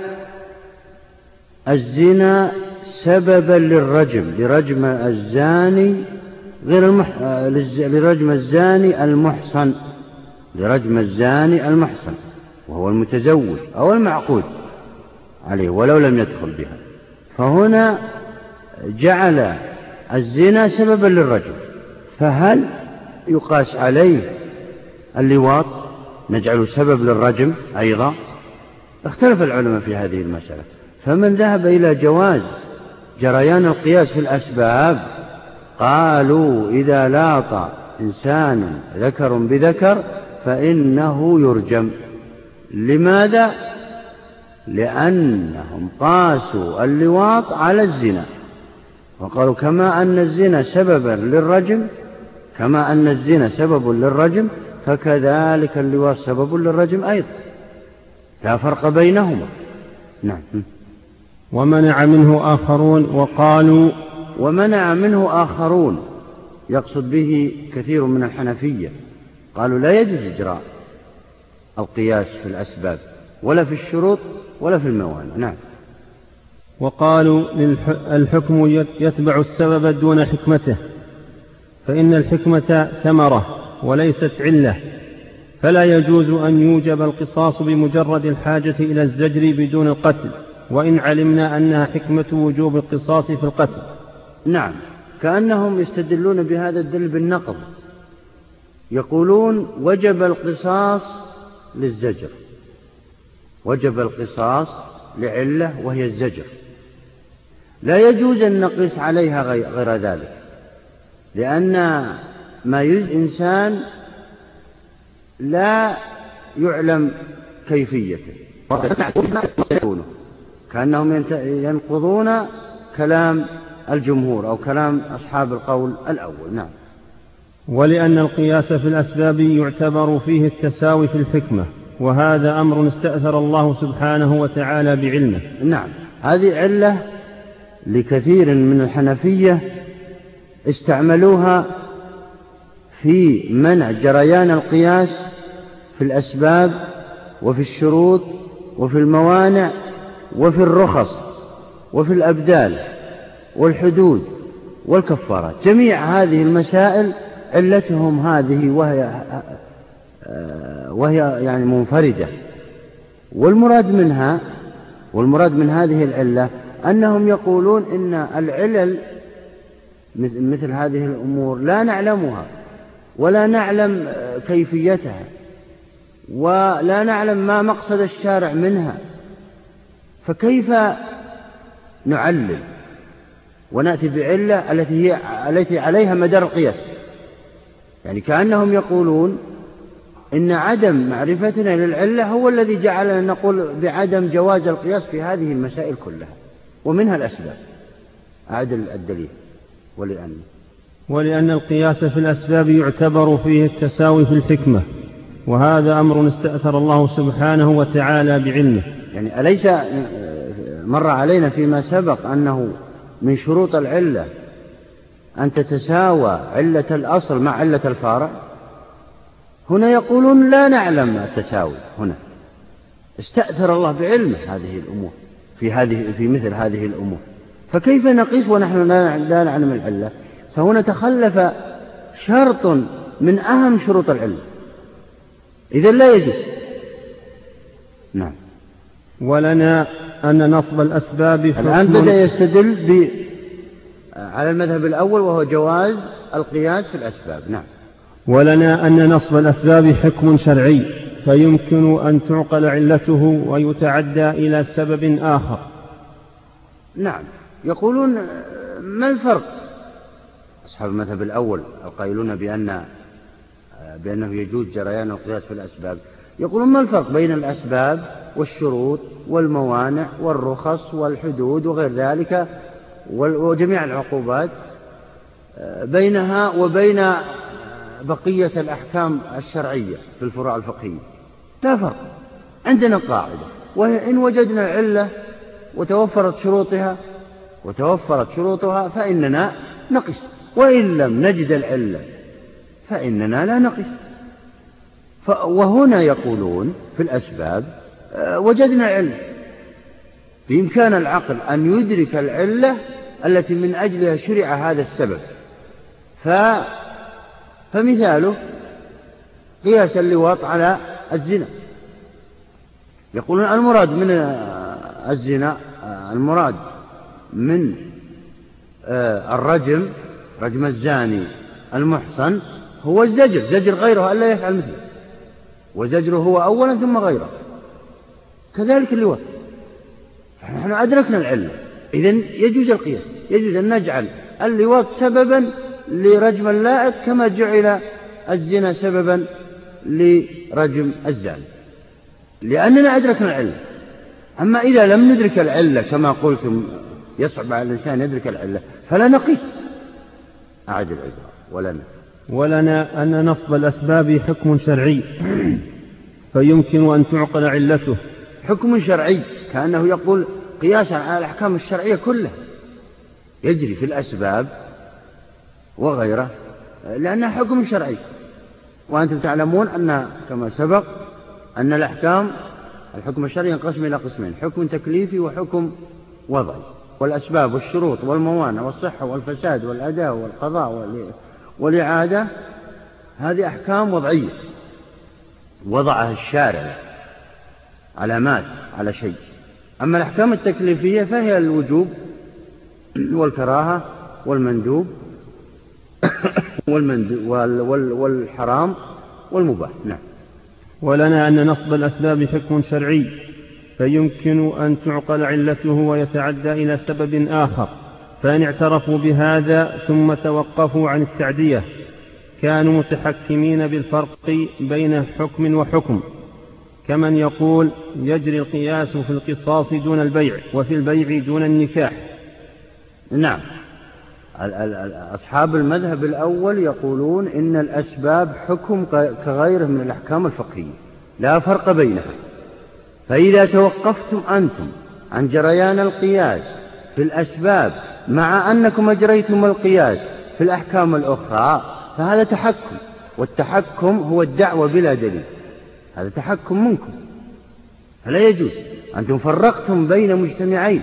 الزنا سببا للرجم لرجم الزاني غير المح... لرجم الزاني المحصن لرجم الزاني المحصن وهو المتزوج أو المعقود عليه ولو لم يدخل بها. فهنا جعل الزنا سببا للرجم. فهل يقاس عليه اللواط؟ نجعل سبب للرجم أيضا. اختلف العلماء في هذه المسألة. فمن ذهب إلى جواز جريان القياس في الأسباب قالوا إذا لاط إنسان ذكر بذكر فإنه يرجم. لماذا؟ لأنهم قاسوا اللواط على الزنا. وقالوا كما أن الزنا سببا للرجم كما أن الزنا سبب للرجم فكذلك اللواط سبب للرجم أيضا. لا فرق بينهما. نعم. ومنع منه آخرون وقالوا ومنع منه آخرون يقصد به كثير من الحنفية قالوا لا يجوز إجراء القياس في الأسباب ولا في الشروط ولا في الموانع. نعم. وقالوا الحكم يتبع السبب دون حكمته فإن الحكمة ثمرة وليست علة فلا يجوز أن يوجب القصاص بمجرد الحاجة إلى الزجر بدون القتل وإن علمنا أنها حكمة وجوب القصاص في القتل. نعم. كأنهم يستدلون بهذا الدليل بالنقض. يقولون وجب القصاص للزجر. وجب القصاص لعلة وهي الزجر. لا يجوز أن نقيس عليها غير ذلك. لأن ما يجز إنسان لا يعلم كيفيته. كأنهم ينقضون كلام الجمهور أو كلام أصحاب القول الأول نعم. ولأن القياس في الأسباب يعتبر فيه التساوي في الحكمة وهذا أمر استأثر الله سبحانه وتعالى بعلمه. نعم. هذه علة لكثير من الحنفية استعملوها في منع جريان القياس في الأسباب وفي الشروط وفي الموانع وفي الرخص وفي الأبدال والحدود والكفارات. جميع هذه المسائل علتهم هذه وهي وهي يعني منفردة. والمراد منها والمراد من هذه العلة أنهم يقولون إن العلل مثل هذه الأمور لا نعلمها ولا نعلم كيفيتها ولا نعلم ما مقصد الشارع منها. فكيف نعلل ونأتي بعلة التي هي التي عليها مدار القياس؟ يعني كأنهم يقولون إن عدم معرفتنا للعلة هو الذي جعلنا نقول بعدم جواز القياس في هذه المسائل كلها ومنها الأسباب. أعد الدليل. ولأن ولأن القياس في الأسباب يعتبر فيه التساوي في الحكمة. وهذا أمر استأثر الله سبحانه وتعالى بعلمه. يعني أليس مر علينا فيما سبق أنه من شروط العلة أن تتساوى علة الأصل مع علة الفارع؟ هنا يقولون لا نعلم التساوي هنا. استأثر الله بعلمه هذه الأمور في هذه في مثل هذه الأمور. فكيف نقيس ونحن لا نعلم العلة؟ فهنا تخلف شرط من أهم شروط العلم إذا لا يجوز. نعم. ولنا أن نصب الأسباب الآن بدأ يستدل ب على المذهب الأول وهو جواز القياس في الأسباب. نعم. ولنا أن نصب الأسباب حكم شرعي فيمكن أن تعقل علته ويتعدى إلى سبب آخر. نعم. يقولون ما الفرق؟ أصحاب المذهب الأول القائلون بأن بأنه يجوز جريان القياس في الأسباب. يقولون ما الفرق بين الأسباب والشروط والموانع والرخص والحدود وغير ذلك وجميع العقوبات بينها وبين بقية الأحكام الشرعية في الفروع الفقهية. لا فرق. عندنا قاعدة وهي إن وجدنا العلة وتوفرت شروطها وتوفرت شروطها فإننا نقص. وإن لم نجد العلة فإننا لا نقص وهنا يقولون في الأسباب آه، وجدنا العلة بإمكان العقل أن يدرك العلة التي من أجلها شرع هذا السبب. ف فمثاله قياس اللواط على الزنا. يقولون المراد من الزنا المراد من آه، الرجم رجم الزاني المحصن هو الزجر زجر غيره ألا يفعل مثله. وزجره هو أولا ثم غيره. كذلك اللواط. فنحن أدركنا العلة. إذا يجوز القياس يجوز أن نجعل اللواط سببا لرجم اللائق كما جعل الزنا سببا لرجم الزاني لأننا أدركنا العلة. أما إذا لم ندرك العلة كما قلتم يصعب على الإنسان يدرك العلة فلا نقيس. أعد العبرة ولنا ولنا أن نصب الأسباب حكم شرعي. فيمكن أن تعقل علته. حكم شرعي كأنه يقول قياسا على الأحكام الشرعية كلها. يجري في الأسباب وغيره لأنها حكم شرعي. وأنتم تعلمون أن كما سبق أن الأحكام الحكم الشرعي ينقسم إلى قسمين حكم تكليفي وحكم وضعي. والأسباب والشروط والموانع والصحة والفساد والأداء والقضاء والإعادة هذه أحكام وضعية. وضعها الشارع علامات على شيء. أما الأحكام التكليفية فهي الوجوب والكراهة والمندوب والحرام والمباح. نعم. ولنا أن نصب الأسباب حكم شرعي فيمكن أن تعقل علته ويتعدى إلى سبب آخر. فإن اعترفوا بهذا ثم توقفوا عن التعدية كانوا متحكمين بالفرق بين حكم وحكم. كمن يقول يجري القياس في القصاص دون البيع وفي البيع دون النكاح. نعم. أصحاب المذهب الأول يقولون إن الأسباب حكم كغيره من الأحكام الفقهية لا فرق بينها. فإذا توقفتم أنتم عن جريان القياس في الأسباب مع أنكم أجريتم القياس في الأحكام الأخرى فهذا تحكم والتحكم هو الدعوة بلا دليل هذا تحكم منكم. فلا يجوز أنتم فرقتم بين مجتمعين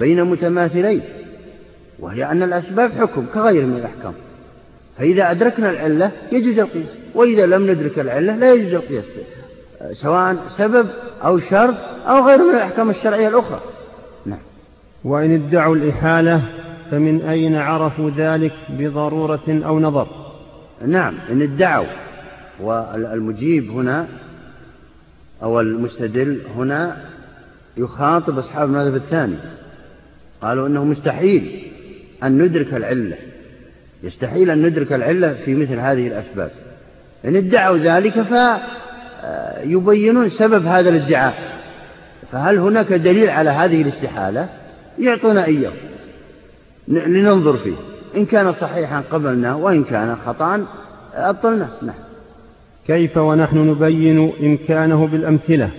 بين متماثلين وهي أن الأسباب حكم كغير من الأحكام. فإذا أدركنا العلة يجوز القياس وإذا لم ندرك العلة لا يجوز القياس سواء سبب أو شرط أو غير من الأحكام الشرعية الأخرى. وإن ادعوا الإحالة فمن أين عرفوا ذلك بضرورة أو نظر؟ نعم إن ادعوا. والمجيب هنا أو المستدل هنا يخاطب أصحاب المذهب الثاني. قالوا إنه مستحيل أن ندرك العلة. يستحيل أن ندرك العلة في مثل هذه الأسباب. إن ادعوا ذلك فيبينون سبب هذا الادعاء. فهل هناك دليل على هذه الاستحالة؟ يعطونا إياه. لننظر فيه. إن كان صحيحا قبلنا وإن كان خطأ أبطلنا نعم. كيف ونحن نبين إمكانه بالأمثلة؟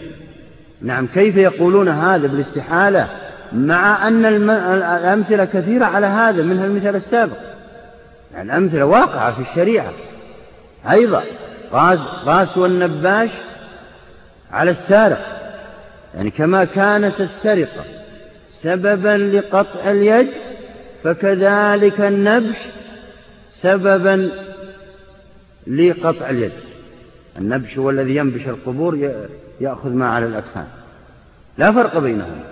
نعم. كيف يقولون هذا بالاستحالة مع أن الأمثلة كثيرة على هذا منها المثال السابق؟ يعني الأمثلة واقعة في الشريعة. أيضا قاس, قاس والنباش على السارق. يعني كما كانت السرقة. سببا لقطع اليد فكذلك النبش سببا لقطع اليد. النبش هو الذي ينبش القبور يأخذ ما على الأجسام. لا فرق بينهما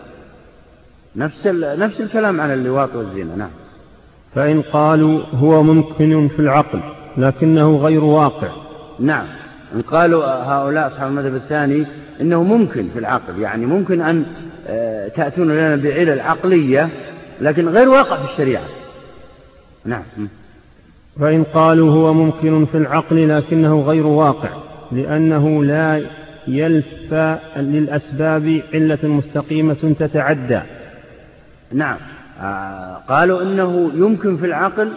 نفس نفس الكلام عن اللواط والزنا نعم. فإن قالوا هو ممكن في العقل لكنه غير واقع. نعم. إن قالوا هؤلاء أصحاب المذهب الثاني إنه ممكن في العقل يعني ممكن أن تأتون لنا بعلل عقلية لكن غير واقع في الشريعة. نعم. فإن قالوا هو ممكن في العقل لكنه غير واقع لأنه لا يلفى للأسباب علة مستقيمة تتعدى. نعم. آه قالوا إنه يمكن في العقل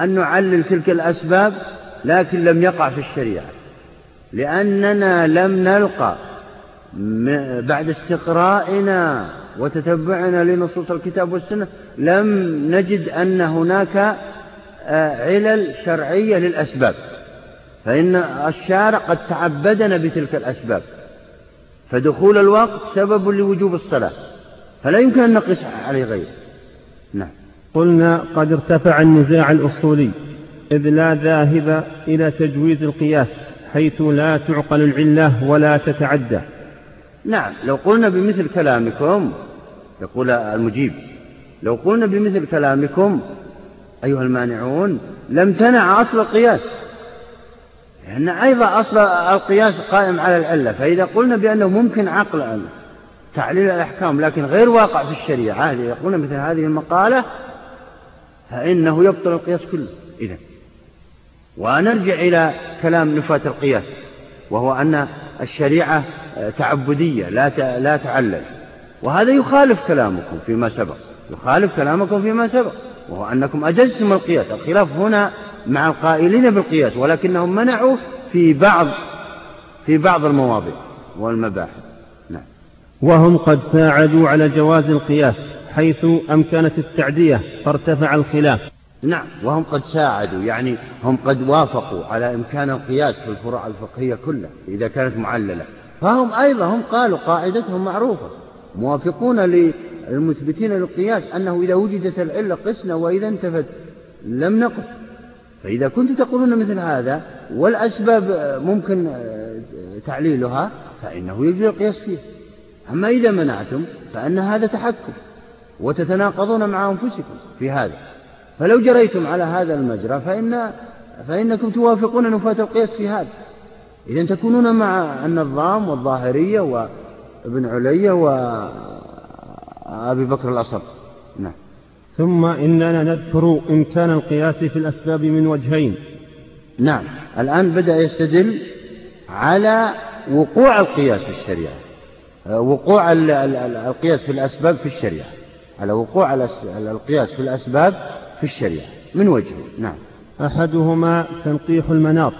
أن نعلل تلك الأسباب لكن لم يقع في الشريعة لأننا لم نلقى بعد استقرائنا وتتبعنا لنصوص الكتاب والسنة لم نجد أن هناك آه، علل شرعية للأسباب. فإن الشارع قد تعبدنا بتلك الأسباب. فدخول الوقت سبب لوجوب الصلاة. فلا يمكن أن نقيس عليه غيره. نعم. قلنا قد ارتفع النزاع الأصولي إذ لا ذاهب إلى تجويز القياس حيث لا تعقل العلة ولا تتعدى. نعم لو قلنا بمثل كلامكم يقول المجيب لو قلنا بمثل كلامكم أيها المانعون لم تنع أصل القياس لأن أيضا أصل القياس قائم على العلة فإذا قلنا بأنه ممكن عقل تعليل الأحكام لكن غير واقع في الشريعة يقولون مثل هذه المقالة فإنه يبطل القياس كله. إذا ونرجع إلى كلام نفاة القياس وهو أن الشريعة تعبدية لا لا تعلل. وهذا يخالف كلامكم فيما سبق. يخالف كلامكم فيما سبق. وهو أنكم أجزتم القياس. الخلاف هنا مع القائلين بالقياس ولكنهم منعوا في بعض في بعض المواضع والمباحث. نعم. وهم قد ساعدوا على جواز القياس حيث أمكنت التعدية فارتفع الخلاف. نعم وهم قد ساعدوا يعني هم قد وافقوا على إمكان القياس في الفروع الفقهية كلها إذا كانت معللة. فهم أيضا هم قالوا قاعدتهم معروفة. موافقون للمثبتين للقياس أنه إذا وجدت العلة قسنا وإذا انتفت لم نقص فإذا كنتم تقولون مثل هذا والأسباب ممكن تعليلها فإنه يجري القياس فيه. أما إذا منعتم فأن هذا تحكم وتتناقضون مع أنفسكم في هذا. فلو جريتم على هذا المجرى فإن فإنكم توافقون نفاة القياس في هذا. إذا تكونون مع النظام والظاهرية وابن علي وأبي بكر الأصر نعم. ثم إننا نذكر إمكان القياس في الأسباب من وجهين. نعم. الآن بدأ يستدل على وقوع القياس في الشريعة. وقوع القياس في الأسباب في الشريعة. على وقوع القياس في الأسباب في الشريعة. من وجه نعم. أحدهما تنقيح المناط.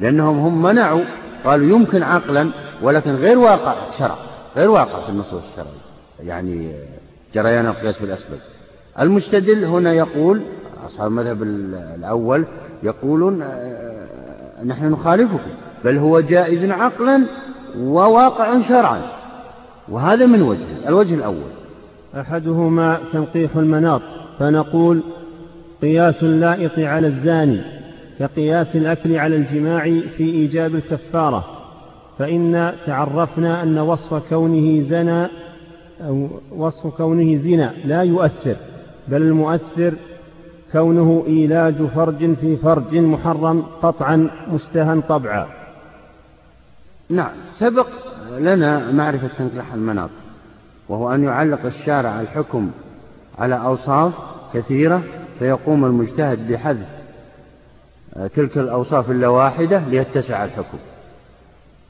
لأنهم هم منعوا قالوا يمكن عقلا ولكن غير واقع شرع. غير واقع في النصوص الشرعية. يعني جريان القياس في الأسباب. المستدل هنا يقول أصحاب المذهب الأول يقولون آه، نحن نخالفكم. بل هو جائز عقلا وواقع شرعا. وهذا من وجه الوجه الأول. أحدهما تنقيح المناط. فنقول قياس اللائق على الزاني كقياس الأكل على الجماع في إيجاب الكفارة فإن تعرفنا أن وصف كونه زنا أو وصف كونه زنا لا يؤثر بل المؤثر كونه إيلاج فرج في فرج محرم قطعا مستهى طبعا. نعم سبق لنا معرفة تنقيح المناط وهو أن يعلق الشارع الحكم على أوصاف كثيرة فيقوم المجتهد بحذف تلك الأوصاف إلا واحدة ليتسع الحكم.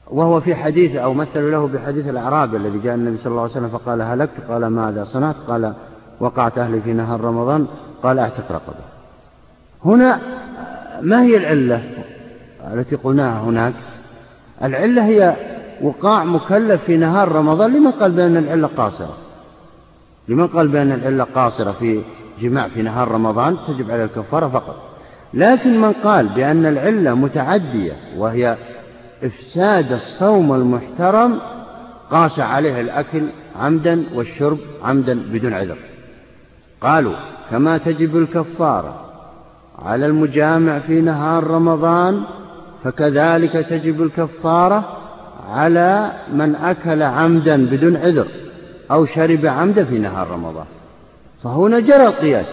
وهو في حديث أو مثل له بحديث الأعرابي الذي جاء النبي صلى الله عليه وسلم فقال هلكت؟ قال ماذا صنعت؟ قال وقعت أهلي في نهار رمضان. قال اعتق رقبة هنا ما هي العلة التي قلناها هناك؟ العلة هي وقاع مكلف في نهار رمضان. لمن قال بأن العلة قاصرة؟ لمن قال بأن العلة قاصرة في جماع في نهار رمضان تجب على الكفارة فقط. لكن من قال بأن العلة متعدية وهي إفساد الصوم المحترم قاس عليه الأكل عمدا والشرب عمدا بدون عذر. قالوا كما تجب الكفارة على المجامع في نهار رمضان فكذلك تجب الكفارة على من أكل عمدا بدون عذر أو شرب عمدا في نهار رمضان. فهنا جرى القياس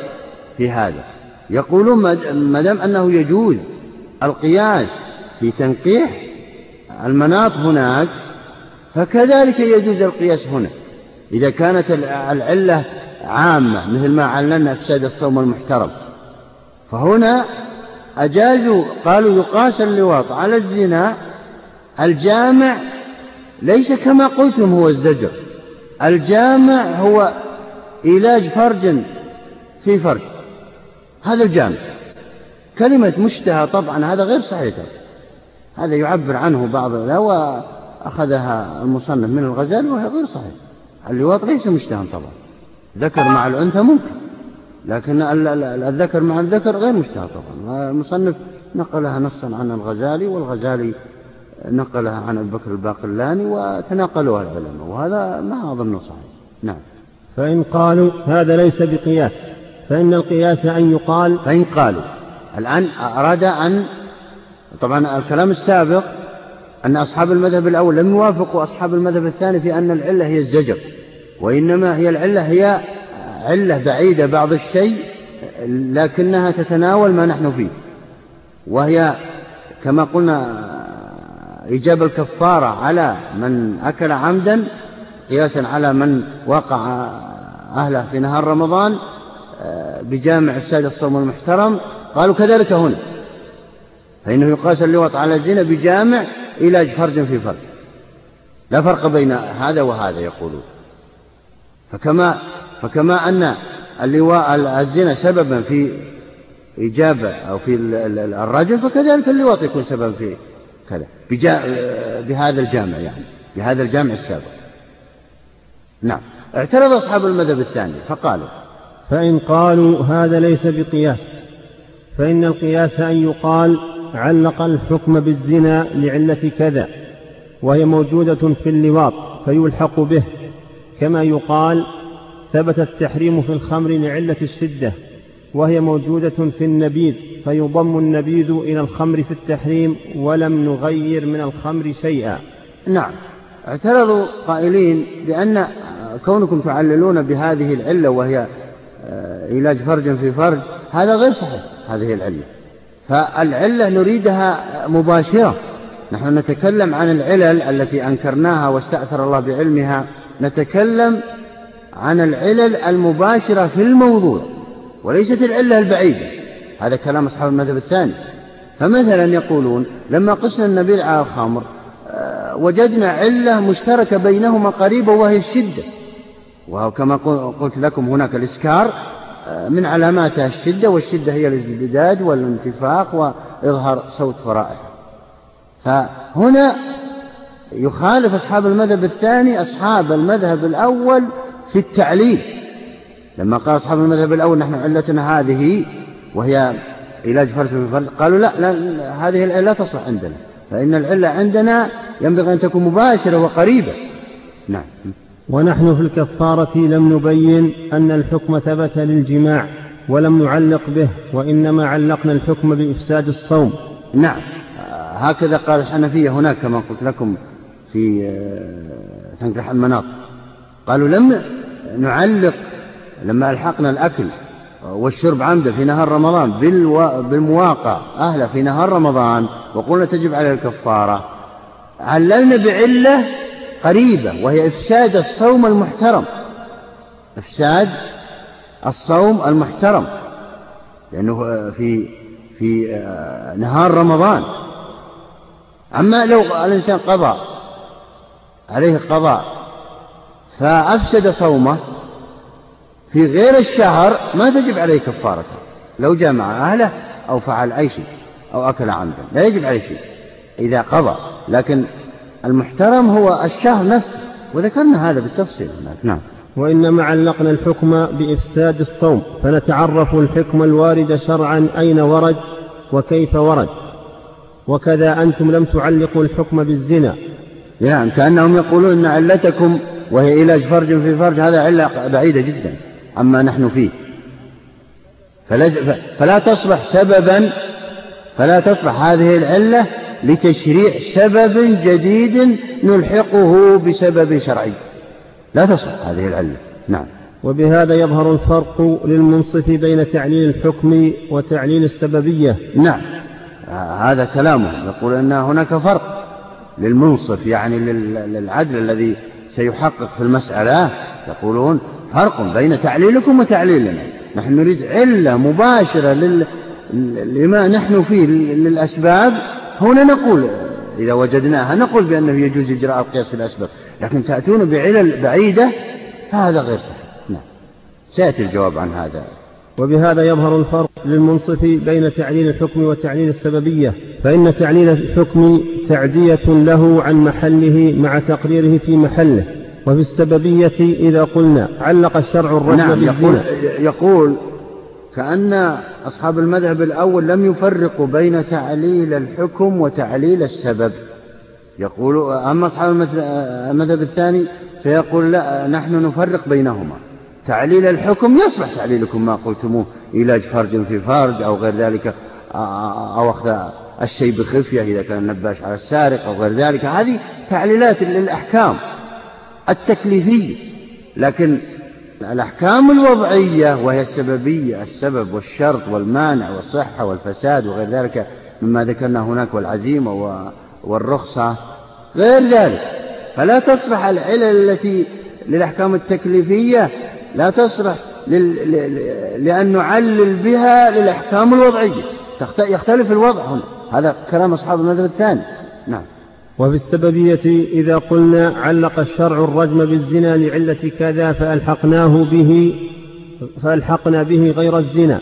في هذا. يقولون ما دام أنه يجوز القياس في تنقيح المناط هناك فكذلك يجوز القياس هنا. إذا كانت العلة عامة مثل ما علنا إفساد الصوم المحترم. فهنا أجازوا قالوا يقاس اللواط على الزنا الجامع ليس كما قلتم هو الزجر. الجامع هو علاج فرج في فرج. هذا الجامع. كلمة مشتهى طبعا هذا غير صحيح. هذا يعبر عنه بعض وأخذها المصنف من الغزال وهي غير صحيح. اللواط ليس مشتهى طبعا. ذكر مع الأنثى ممكن لكن الذكر مع الذكر غير مشتهى طبعا. المصنف نقلها نصا عن الغزالي والغزالي نقلها عن أبي بكر الباقلاني وتناقلوها العلماء وهذا ما أظنه صحيح. نعم. فإن قالوا هذا ليس بقياس فإن القياس أن يقال فإن قالوا. الآن أراد أن طبعا الكلام السابق أن أصحاب المذهب الأول لم يوافقوا أصحاب المذهب الثاني في أن العلة هي الزجر وإنما هي العلة هي علة بعيدة بعض الشيء لكنها تتناول ما نحن فيه وهي كما قلنا إيجاب الكفارة على من أكل عمدا قياسا على من وقع أهله في نهار رمضان آه، بجامع إفساد الصوم المحترم. قالوا كذلك هنا. فإنه يقاس اللواط على الزنا بجامع علاج فرج في فرج. لا فرق بين هذا وهذا يقولون. فكما فكما أن اللواء الزنا سببا في إجابة أو في الرجل فكذلك اللواط يكون سببا في كذا بهذا الجامع يعني بهذا الجامع السابق. نعم. اعترض أصحاب المذهب الثاني فقالوا فإن قالوا هذا ليس بقياس فإن القياس أن يقال علق الحكم بالزنا لعلة كذا وهي موجودة في اللواط فيلحق به كما يقال ثبت التحريم في الخمر لعلة الشدة وهي موجودة في النبيذ فيضم النبيذ إلى الخمر في التحريم ولم نغير من الخمر شيئا. نعم. اعترضوا قائلين بأن كونكم تعللون بهذه العلة وهي آه، علاج فرج في فرج هذا غير صحيح هذه العلة. فالعلة نريدها مباشرة. نحن نتكلم عن العلل التي أنكرناها واستأثر الله بعلمها. نتكلم عن العلل المباشرة في الموضوع وليست العلة البعيدة. هذا كلام أصحاب المذهب الثاني. فمثلا يقولون لما قسنا النبيذ على الخمر آه، وجدنا علة مشتركة بينهما قريبة وهي الشدة. وكما قلت لكم هناك الإسكار آه، من علاماتها الشدة والشدة هي الازدداد والانتفاق وإظهار صوت ورائحة فهنا يخالف أصحاب المذهب الثاني أصحاب المذهب الأول في التعليل. لما قال أصحاب المذهب الأول نحن علتنا هذه وهي علاج في فرج قالوا لا, لا هذه العلة لا تصلح عندنا فإن العلة عندنا ينبغي أن تكون مباشرة وقريبة. نعم. ونحن في الكفارة لم نبين أن الحكم ثبت للجماع ولم نعلق به وإنما علقنا الحكم بإفساد الصوم. نعم. هكذا قال الحنفية هناك كما قلت لكم في آه، تنكح المناط. قالوا لم نعلق لما ألحقنا الأكل والشرب عمدا في نهار رمضان بالمواقع أهله في نهار رمضان وقلنا تجب عليه الكفارة. عللنا بعلة قريبة وهي إفساد الصوم المحترم. إفساد الصوم المحترم. لأنه في في نهار رمضان. أما لو الإنسان قضى عليه القضاء فأفسد صومه في غير الشهر ما تجب عليه كفارته. لو جامع أهله أو فعل أي شيء أو أكل عمدا لا يجب عليه شيء إذا قضى. لكن المحترم هو الشهر نفسه. وذكرنا هذا بالتفصيل نعم. وإنما علقنا الحكم بإفساد الصوم فنتعرف الحكم الوارد شرعا أين ورد وكيف ورد. وكذا أنتم لم تعلقوا الحكم بالزنا. نعم كأنهم يقولون أن علتكم وهي علاج فرج في فرج هذا علة بعيدة جدا عما نحن فيه. فلا تصبح سببا فلا تصبح هذه العلة لتشريع سبب جديد نلحقه بسبب شرعي. لا تصلح هذه العلة. نعم. وبهذا يظهر الفرق للمنصف بين تعليل الحكم وتعليل السببية. نعم. هذا كلامه. يقول أن هناك فرق للمنصف يعني للعدل الذي سيحقق في المسألة. يقولون فرق بين تعليلكم وتعليلنا. نحن نريد علة مباشرة لل... لما نحن فيه للأسباب هنا نقول إذا وجدناها نقول بأنه يجوز إجراء القياس في الأسباب لكن تأتون بعلل بعيدة فهذا غير صحيح. نعم. سيأتي الجواب عن هذا. وبهذا يظهر الفرق للمنصف بين تعليل الحكم وتعليل السببية فإن تعليل الحكم تعدية له عن محله مع تقريره في محله وفي السببية إذا قلنا علق الشرع الرجل نعم يقول, يقول كأن أصحاب المذهب الأول لم يفرقوا بين تعليل الحكم وتعليل السبب. يقول أما أصحاب المذهب الثاني فيقول لا نحن نفرق بينهما. تعليل الحكم يصلح تعليلكم ما قلتموه علاج فرج في فرج أو غير ذلك أو أخذ الشيء بخفية إذا كان النباش على السارق أو غير ذلك. هذه تعليلات للأحكام التكليفية. لكن الأحكام الوضعية وهي السببية السبب والشرط والمانع والصحة والفساد وغير ذلك مما ذكرنا هناك والعزيمة والرخصة غير ذلك. فلا تصلح العلل التي للأحكام التكليفية لا تصلح لأن نعلل بها للأحكام الوضعية. يختلف الوضع هنا. هذا كلام أصحاب المذهب الثاني. نعم. وفي السببية إذا قلنا علق الشرع الرجم بالزنا لعلة كذا فألحقناه به فألحقنا به غير الزنا.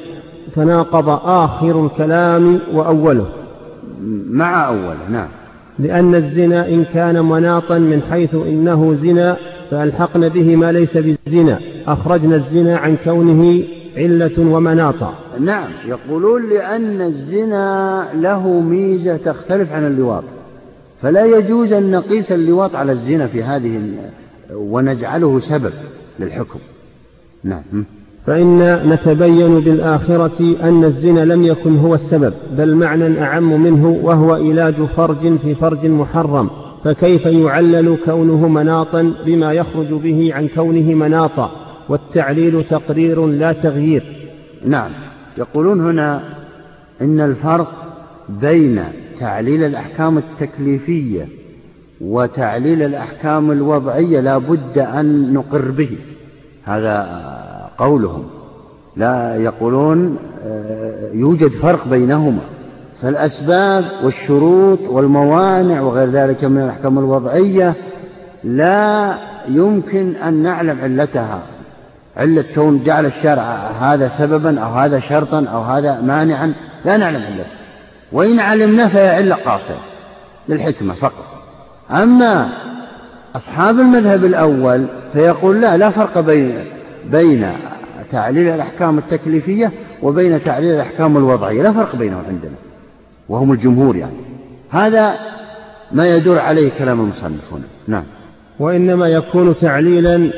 تناقض آخر الكلام وأوله. مع أوله نعم. لأن الزنا إن كان مناطا من حيث إنه زنا فألحقنا به ما ليس بالزنا أخرجنا الزنا عن كونه علة ومناطا. نعم يقولون لأن الزنا له ميزة تختلف عن اللواط. فلا يجوز أن نقيس اللواط على الزنا في هذه ونجعله سبب للحكم. نعم. فإن نتبين بالآخرة أن الزنا لم يكن هو السبب بل معنى أعم منه وهو علاج فرج في فرج محرم. فكيف يعلل كونه مناطا بما يخرج به عن كونه مناطا؟ والتعليل تقرير لا تغيير. نعم. يقولون هنا إن الفرق بين تعليل الأحكام التكليفية وتعليل الأحكام الوضعية لا بد أن نقر به. هذا قولهم. لا يقولون آه، يوجد فرق بينهما. فالأسباب والشروط والموانع وغير ذلك من الأحكام الوضعية لا يمكن أن نعلم علتها. علة كون جعل الشرع هذا سببا أو هذا شرطا أو هذا مانعا لا نعلم علته وإن علمنا فهي علة قاصرة للحكمة فقط. أما أصحاب المذهب الأول فيقول لا لا فرق بين بين تعليل الأحكام التكليفية وبين تعليل الأحكام الوضعية لا فرق بينهم عندنا وهم الجمهور يعني. هذا ما يدور عليه كلام المصنف هنا. نعم. وإنما يكون تعليلا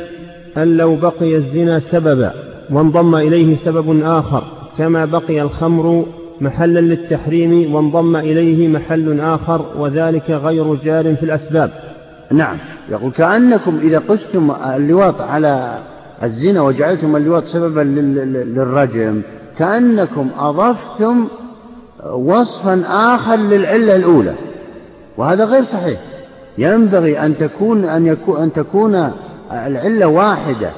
أن لو بقي الزنا سببا وانضم إليه سبب آخر كما بقي الخمر محلا للتحريم وانضم إليه محل آخر وذلك غير جار في الأسباب. نعم. يقول كأنكم إذا قستم اللواط على الزنا وجعلتم اللواط سببا للرجم كأنكم أضفتم وصفا آخر للعلة الأولى. وهذا غير صحيح. ينبغي أن تكون أن يكون أن تكون العلة واحدة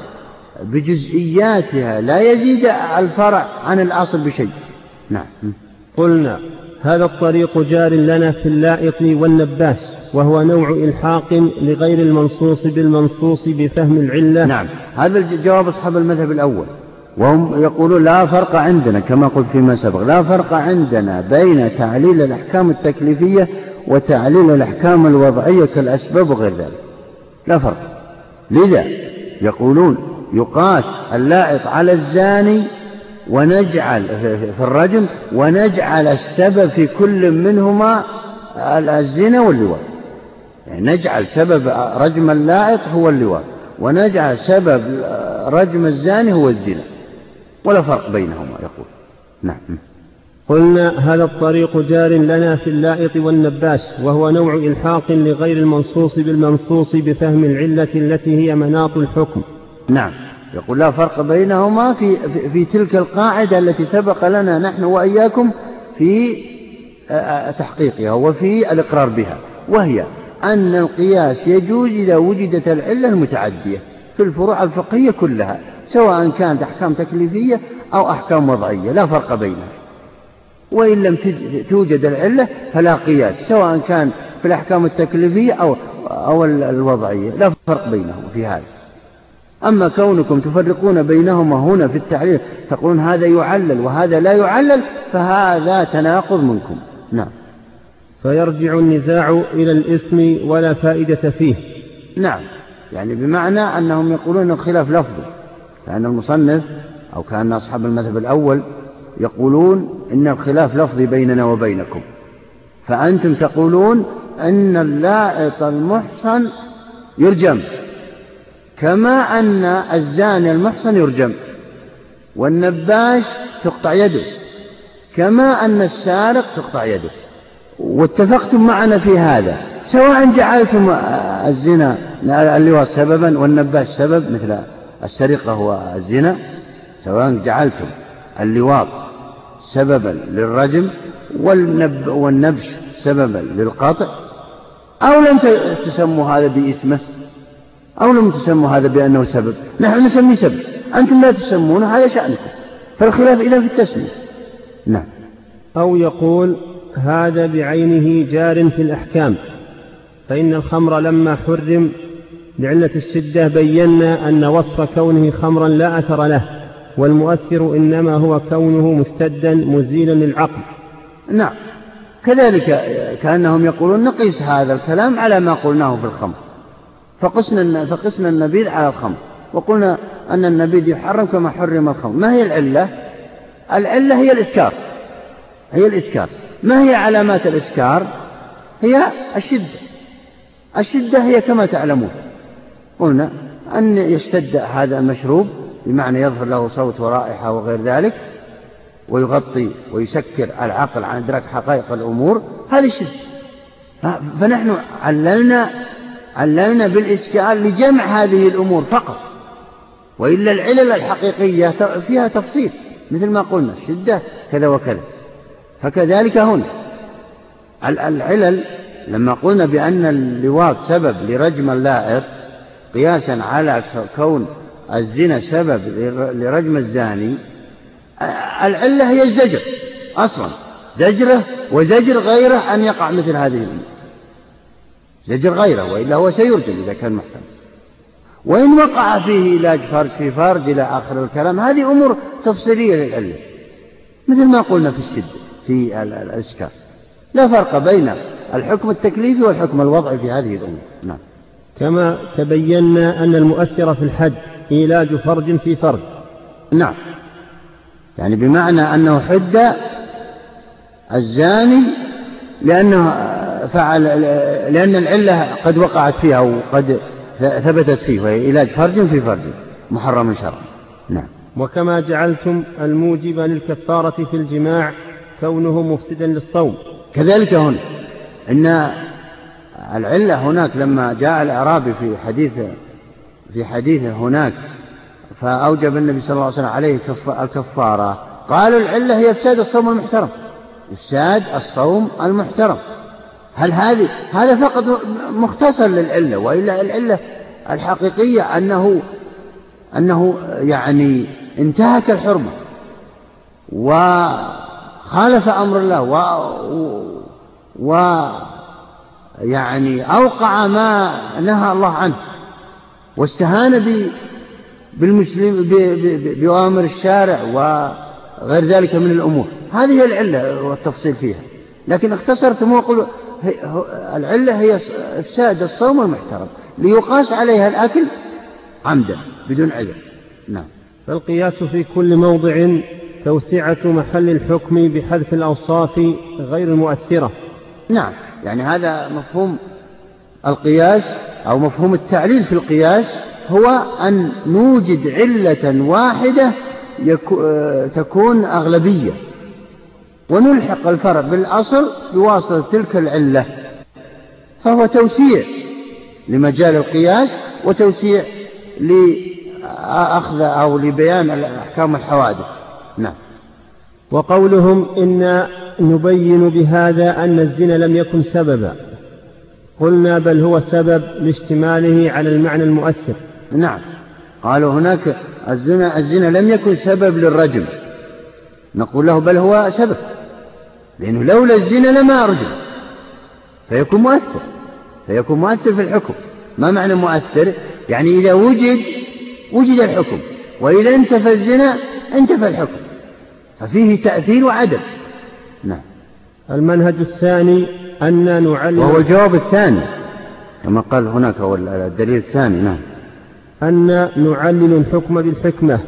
بجزئياتها لا يزيد الفرع عن الأصل بشيء. نعم. قلنا هذا الطريق جار لنا في اللائط والنباس وهو نوع إلحاق لغير المنصوص بالمنصوص بفهم العلة. نعم. هذا جواب أصحاب المذهب الأول. وهم يقولون لا فرق عندنا كما قلت فيما سبق لا فرق عندنا بين تعليل الأحكام التكليفية وتعليل الأحكام الوضعية كالأسباب وغير ذلك. لا فرق. لذا يقولون يقاس اللائط على الزاني ونجعل في الرجم ونجعل السبب في كل منهما الزنا واللواء. يعني نجعل سبب رجم اللائط هو اللواء ونجعل سبب رجم الزاني هو الزنا. ولا فرق بينهما يقول. نعم. قلنا هذا الطريق جار لنا في اللائط والنباس وهو نوع إلحاق لغير المنصوص بالمنصوص بفهم العلة التي هي مناط الحكم. نعم. يقول لا فرق بينهما في, في, في تلك القاعدة التي سبق لنا نحن وإياكم في تحقيقها وفي الإقرار بها وهي أن القياس يجوز إذا وجدت العلة المتعدية في الفروع الفقهية كلها سواء كانت أحكام تكليفية أو أحكام وضعية لا فرق بينها. وإن لم توجد العلة فلا قياس سواء كان في الأحكام التكليفية أو أو الوضعية لا فرق بينهما في هذا. أما كونكم تفرقون بينهما هنا في التعليل تقولون هذا يعلل وهذا لا يعلل فهذا تناقض منكم. نعم. فيرجع النزاع إلى الاسم ولا فائدة فيه. نعم. يعني بمعنى أنهم يقولون الخلاف لفظي. كأن المصنف أو كأن أصحاب المذهب الأول يقولون إن الخلاف لفظي بيننا وبينكم. فأنتم تقولون أن اللائط المحصن يرجم كما أن الزاني المحصن يرجم والنباش تقطع يده كما أن السارق تقطع يده. واتفقتم معنا في هذا سواء جعلتم الزنا اللواء سببا والنباش سبب مثل السرقة هو الزنا سواء جعلتم اللواط سببا للرجم والنب والنبش سببا للقطع أو لم تسموا هذا باسمه. أو لم تسموا هذا بأنه سبب. نحن نسميه سبب. أنتم لا تسمونه هذا شأنكم. فالخلاف إذا في التسمية. نعم. أو يقول هذا بعينه جار في الأحكام. فإن الخمر لما حرم لعلة الشدة بينا أن وصف كونه خمرا لا أثر له والمؤثر إنما هو كونه مشتدا مزيلا للعقل. نعم. كذلك كأنهم يقولون نقيس هذا الكلام على ما قلناه في الخمر. فقسنا فقسنا النبيذ على الخمر وقلنا أن النبيذ يحرم كما حرم الخمر. ما هي العلة؟ العلة هي الإسكار هي الإسكار. ما هي علامات الإسكار؟ هي الشدة. الشدة هي كما تعلمون. قلنا أن يشتد هذا المشروب بمعنى يظهر له صوت ورائحة وغير ذلك ويغطي ويسكر العقل عن إدراك حقائق الأمور. هذه الشدة. فنحن عللنا عللنا بالإسكال لجمع هذه الأمور فقط. وإلا العلل الحقيقية فيها تفصيل مثل ما قلنا الشدة كذا وكذا. فكذلك هنا. العلل لما قلنا بأن اللواط سبب لرجم اللائق قياسا على كون الزنا سبب لرجم الزاني العلة هي الزجر أصلا. زجرة وزجر غيره أن يقع مثل هذه الأمور. زجر غيره وإلا هو سيرجم إذا كان محسن. وإن وقع فيه علاج فرج في فرج إلى آخر الكلام هذه أمور تفصيلية للعلة مثل ما قلنا في الشدة في الإسكار لا فرق بين الحكم التكليفي والحكم الوضعي في هذه الأمور. نعم. كما تبينا أن المؤثر في الحد إيلاج فرج في فرج. نعم. يعني بمعنى أنه حد الزاني لأنه فعل لأن العلة قد وقعت فيها أو قد ثبتت فيه وهي علاج فرج في فرج محرم شرعا. نعم. وكما جعلتم الموجب للكفارة في الجماع كونه مفسدا للصوم. كذلك هنا إن العلة هناك لما جاء الأعرابي في حديث في حديثه هناك فأوجب النبي صلى الله عليه وسلم عليه الكفارة قالوا العلة هي إفساد الصوم المحترم. إفساد الصوم المحترم. هل هذه هذا فقط مختصر للعلة وإلا العلة الحقيقية أنه أنه يعني انتهك الحرمة وخالف أمر الله و, و يعني أوقع ما نهى الله عنه واستهان بالمسلم بأوامر الشارع وغير ذلك من الأمور. هذه العلة والتفصيل فيها. لكن اختصرتم وقلوا العلة هي إفساد الصوم المحترم ليقاس عليها الأكل عمدا بدون عذر. نعم. فالقياس في كل موضع توسعة محل الحكم بحذف الأوصاف غير المؤثرة. نعم. يعني هذا مفهوم القياس أو مفهوم التعليل في القياس هو أن نوجد علة واحدة تكون أغلبية. ونلحق الفرع بالأصل بواسطة تلك العلة فهو توسيع لمجال القياس وتوسيع لأخذ أو لبيان أحكام الحوادث نعم. وقولهم إن نبين بهذا أن الزنا لم يكن سببا. قلنا بل هو سبب لاشتماله على المعنى المؤثر. نعم. قالوا هناك الزنا الزنا لم يكن سبب للرجم. نقول له بل هو سبب لأنه لولا الزنا لما أرجم فيكون مؤثر فيكون مؤثر في الحكم. ما معنى مؤثر؟ يعني إذا وجد وجد الحكم وإذا انتفى الزنا انتفى الحكم. ففيه تأثير وعدم. نعم. المنهج الثاني أن نعلم وهو الجواب الثاني كما قال هناك هو الدليل الثاني نعم. أن نعلل الحكم بالحكمة.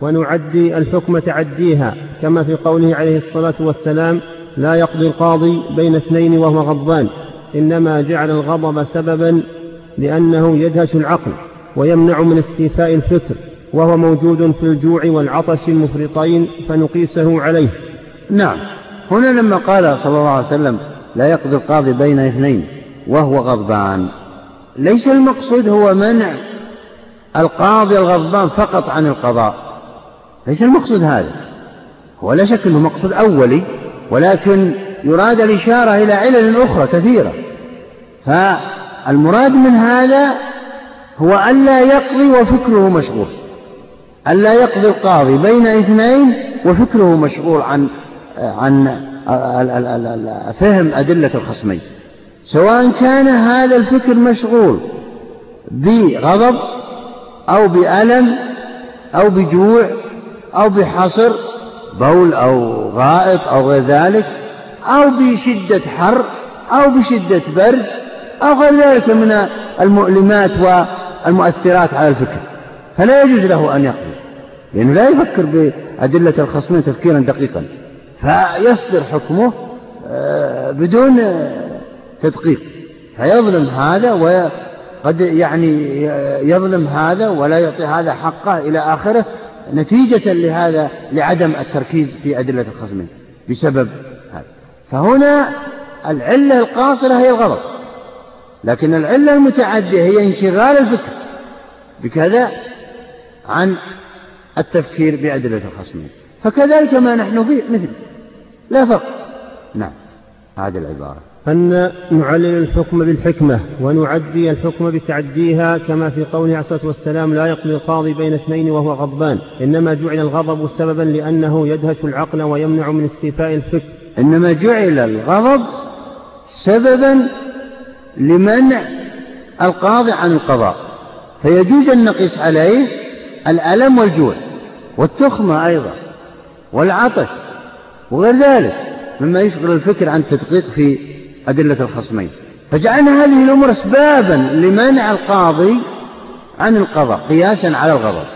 ونعدي الحكم تعديها كما في قوله عليه الصلاة والسلام لا يقضي القاضي بين اثنين وهو غضبان إنما جعل الغضب سببا لأنه يدهش العقل ويمنع من استيفاء الفكر وهو موجود في الجوع والعطش المفرطين فنقيسه عليه. نعم. هنا لما قال صلى الله عليه وسلم لا يقضي القاضي بين اثنين وهو غضبان. ليس المقصود هو منع القاضي الغضبان فقط عن القضاء ليس المقصود هذا. هو لا شك أنه مقصود أولي ولكن يراد الإشارة إلى علل أخرى كثيرة. فالمراد من هذا هو ألا يقضي وفكره مشغول. ألا يقضي القاضي بين اثنين وفكره مشغول عن عن فهم أدلة الخصمين سواء كان هذا الفكر مشغول بغضب أو بألم أو بجوع أو بحصر بول أو غائط أو غير ذلك أو بشدة حر أو بشدة برد أو غير ذلك من المؤلمات والمؤثرات على الفكر. فلا يجوز له أن يقضي لأنه لا يفكر بأدلة الخصمين تفكيرا دقيقا فيصدر حكمه آه، بدون تدقيق. فيظلم هذا وقد يعني يظلم هذا ولا يعطي هذا حقه إلى آخره نتيجة لهذا لعدم التركيز في أدلة الخصمين بسبب هذا. فهنا العلة القاصرة هي الغضب لكن العلة المتعدية هي انشغال الفكر بكذا عن التفكير بأدلة الخصمين فكذلك ما نحن فيه مثل لا فرق. نعم هذه العبارة. أن نعلل الحكم بالحكمة ونعدي الحكم بتعديها كما في قوله عليه الصلاة والسلام لا يقضي القاضي بين اثنين وهو غضبان. إنما جعل الغضب سببا لأنه يدهش العقل ويمنع من استيفاء الفكر. إنما جعل الغضب سببا لمنع القاضي عن القضاء. فيجوز أن نقيس عليه الألم والجوع والتخمة أيضا والعطش وغير ذلك مما يشغل الفكر عن التدقيق في أدلة الخصمين. فجعلنا هذه الأمور أسبابا لمنع القاضي عن القضاء قياسا على الغضب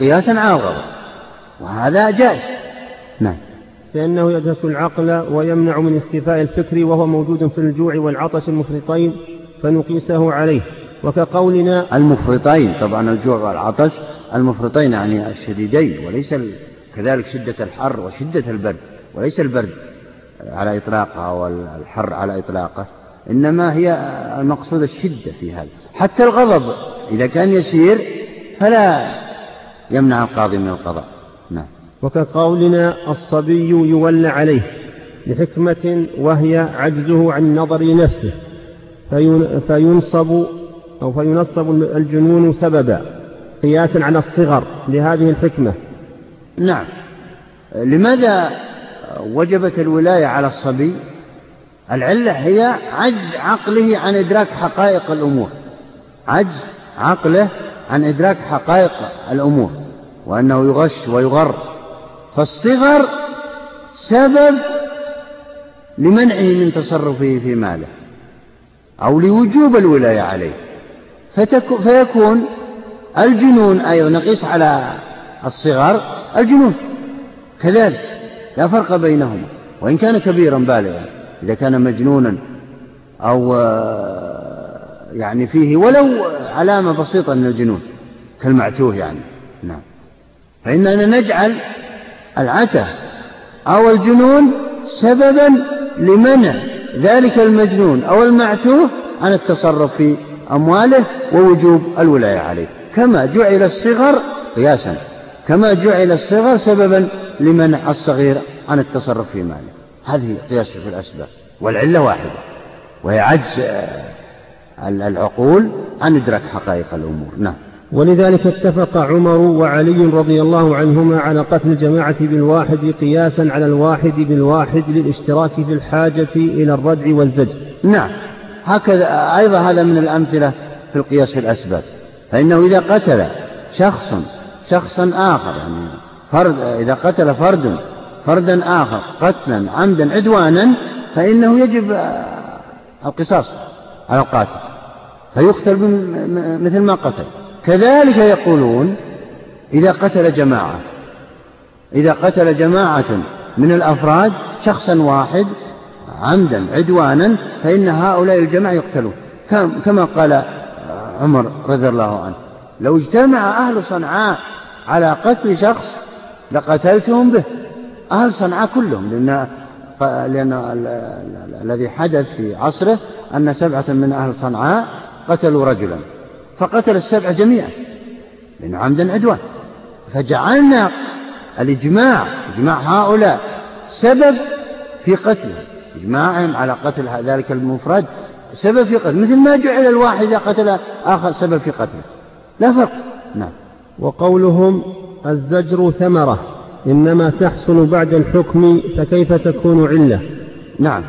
قياسا على الغضب. وهذا جائز. نعم. لأنه يدهس العقل ويمنع من استيفاء الفكر وهو موجود في الجوع والعطش المفرطين فنقيسه عليه. وكقولنا المفرطين طبعا الجوع والعطش المفرطين يعني الشديدين وليس كذلك شدة الحر وشدة البرد وليس البرد. على إطلاقه والحر على إطلاقه إنما هي المقصود الشدة في هذا. حتى الغضب إذا كان يسير فلا يمنع القاضي من القضاء. نعم. وكقولنا الصبي يولى عليه لحكمة وهي عجزه عن النظر لنفسه فينصب أو فينصب الجنون سببا قياسا على الصغر لهذه الحكمة. نعم. لماذا وجبت الولاية على الصبي. العلة هي عجز عقله عن إدراك حقائق الأمور. عجز عقله عن إدراك حقائق الأمور. وأنه يغش ويغر. فالصغر سبب لمنعه من تصرفه في ماله أو لوجوب الولاية عليه. فيكون الجنون أيضا نقيس على الصغر الجنون. كذلك لا فرق بينهما وإن كان كبيرا بالغا إذا كان مجنونا أو آه، يعني فيه ولو علامة بسيطة من الجنون كالمعتوه يعني. نعم. فإننا نجعل العته أو الجنون سببا لمنع ذلك المجنون أو المعتوه عن التصرف في أمواله ووجوب الولاية عليه. كما جعل الصغر قياسا كما جعل الصغر سببا لمنع الصغير عن التصرف في ماله. هذه قياس في الأسباب والعلة واحدة وهي عجز آه، العقول عن إدراك حقائق الأمور. نعم. ولذلك اتفق عمر وعلي رضي الله عنهما على قتل الجماعة بالواحد قياسا على الواحد بالواحد للاشتراك في الحاجة إلى الردع والزجر. نعم. هكذا أيضا هذا من الأمثلة في القياس في الأسباب. فإنه إذا قتل شخص شخصا آخر يعني فرد إذا قتل فرد فردا آخر قتلا عمدا عدوانا فإنه يجب القصاص على القاتل فيقتل مثل ما قتل. كذلك يقولون إذا قتل جماعة إذا قتل جماعة من الأفراد شخصا واحد عمدا عدوانا فإن هؤلاء الجماعة يقتلون. كما قال عمر رضي الله عنه لو اجتمع أهل صنعاء على قتل شخص لقتلتهم به. أهل صنعاء كلهم لأن لأن الذي حدث في عصره أن سبعة من أهل صنعاء قتلوا رجلا فقتل السبعة جميعا لأنه عمدا عدوان فجعلنا الإجماع إجماع هؤلاء سبب في قتله إجماعهم على قتل ذلك المفرد سبب في قتله مثل ما جعل الواحد إذا قتل آخر سبب في قتله. لا فرق. نعم. وقولهم الزجر ثمرة إنما تحصل بعد الحكم فكيف تكون علة؟ نعم.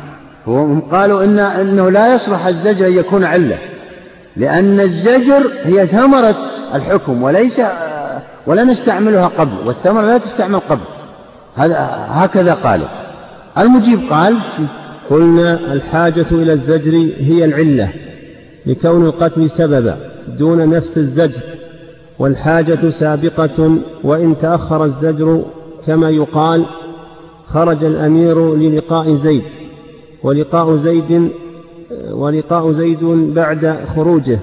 هم قالوا إن أنه لا يصلح الزجر أن يكون علة لأن الزجر هي ثمرة الحكم وليس ولا نستعملها قبل والثمرة لا تستعمل قبل. هذا هكذا قالوا. المجيب قال قلنا الحاجة إلى الزجر هي العلة لكون القتل سببا دون نفس الزجر. والحاجة سابقة وإن تأخر الزجر كما يقال خرج الأمير للقاء زيد ولقاء زيد ولقاء زيد بعد خروجه.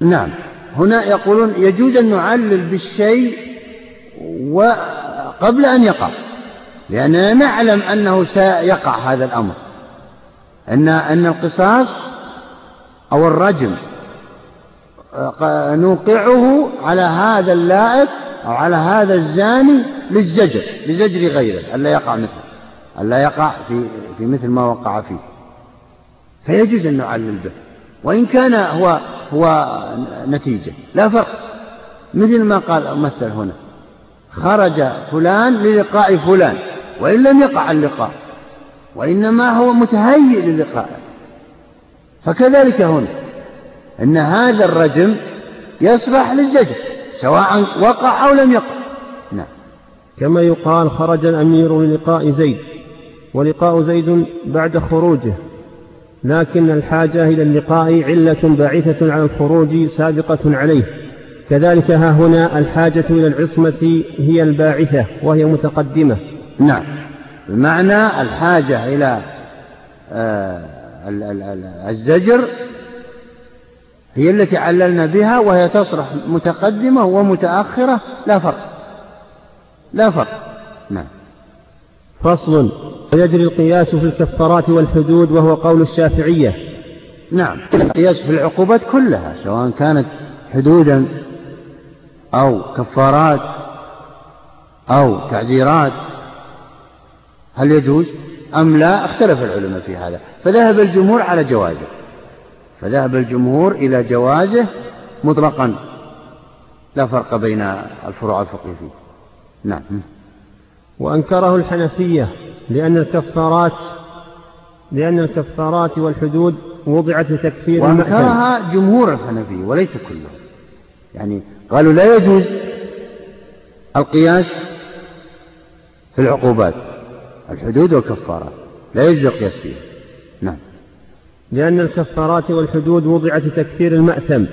نعم. هنا يقولون يجوز أن نعلل بالشيء وقبل أن يقع لأننا نعلم أنه سيقع هذا الأمر أن أن القصاص أو الرجم نوقعه على هذا اللائق أو على هذا الزاني للزجر لزجر غيره ألا يقع مثله ألا يقع في في مثل ما وقع فيه. فيجوز أن نعلل به. وإن كان هو هو نتيجة لا فرق. مثل ما قال مثل هنا خرج فلان للقاء فلان وإن لم يقع اللقاء وإنما هو متهيئ للقاء. فكذلك هنا أن هذا الرجم يصلح للزجر سواء وقع أو لم يقع. نعم. كما يقال خرج الأمير للقاء زيد ولقاء زيد بعد خروجه لكن الحاجة إلى اللقاء علة باعثة على الخروج سابقة عليه. كذلك ها هنا الحاجة إلى العصمة هي الباعثة وهي متقدمة. نعم. بمعنى الحاجة إلى آه، الزجر هي التي عللنا بها وهي تصرح متقدمة ومتأخرة لا فرق. لا فرق. نعم. فصل. ويجري القياس في الكفارات والحدود وهو قول الشافعية. نعم. القياس في العقوبات كلها سواء كانت حدودا أو كفارات أو تعزيرات. هل يجوز؟ أم لا؟ اختلف العلماء في هذا. فذهب الجمهور على جوازه. فذهب الجمهور إلى جوازه مطلقا. لا فرق بين الفروع الفقهية فيه. نعم. وأنكره الحنفية لأن الكفارات لأن الكفارات والحدود وضعت لتكفير وأنكرها جمهور الحنفية وليس كلهم. يعني قالوا لا يجوز القياس في العقوبات الحدود والكفارات. لا يجوز القياس فيها. لأن الكفارات والحدود وضعت لتكفير المأثم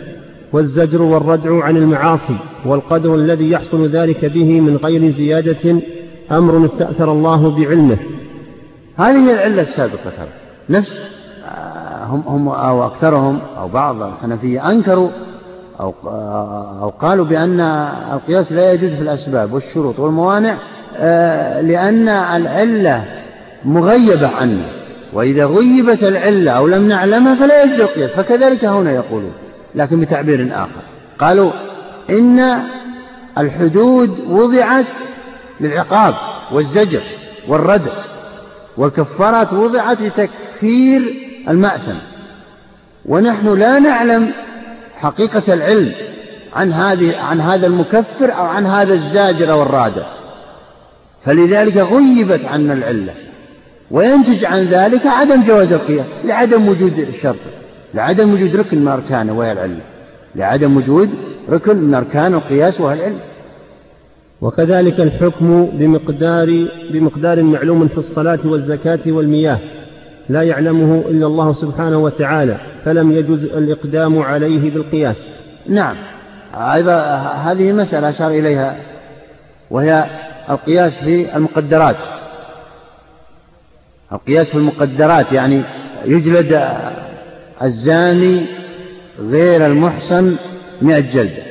والزجر والردع عن المعاصي والقدر الذي يحصل ذلك به من غير زيادة أمر استأثر الله بعلمه. هذه هي العلة السابقة ترى. نفس آه، هم هم أو أكثرهم أو بعض الحنفية أنكروا أو آه، أو قالوا بأن القياس لا يجوز في الأسباب والشروط والموانع آه، لأن العلة مغيبة عنا وإذا غيبت العلة أو لم نعلمها فلا يجوز القياس فكذلك هنا يقولون لكن بتعبير آخر. قالوا إن الحدود وضعت للعقاب والزجر والردع والكفارات وضعت لتكفير المأثم. ونحن لا نعلم حقيقة العلم عن هذه عن هذا المكفر أو عن هذا الزاجر أو الرادع فلذلك غيبت عنا العلة. وينتج عن ذلك عدم جواز القياس لعدم وجود الشرط لعدم وجود ركن من أركانه وهي العلة لعدم وجود ركن من أركان القياس وهي العلة وكذلك الحكم بمقدار بمقدار معلوم في الصلاة والزكاة والمياه لا يعلمه إلا الله سبحانه وتعالى فلم يجز الإقدام عليه بالقياس. نعم. أيضا هذه مسألة أشار إليها وهي القياس في المقدرات. القياس في المقدرات يعني يجلد الزاني غير المحصن مئة جلدة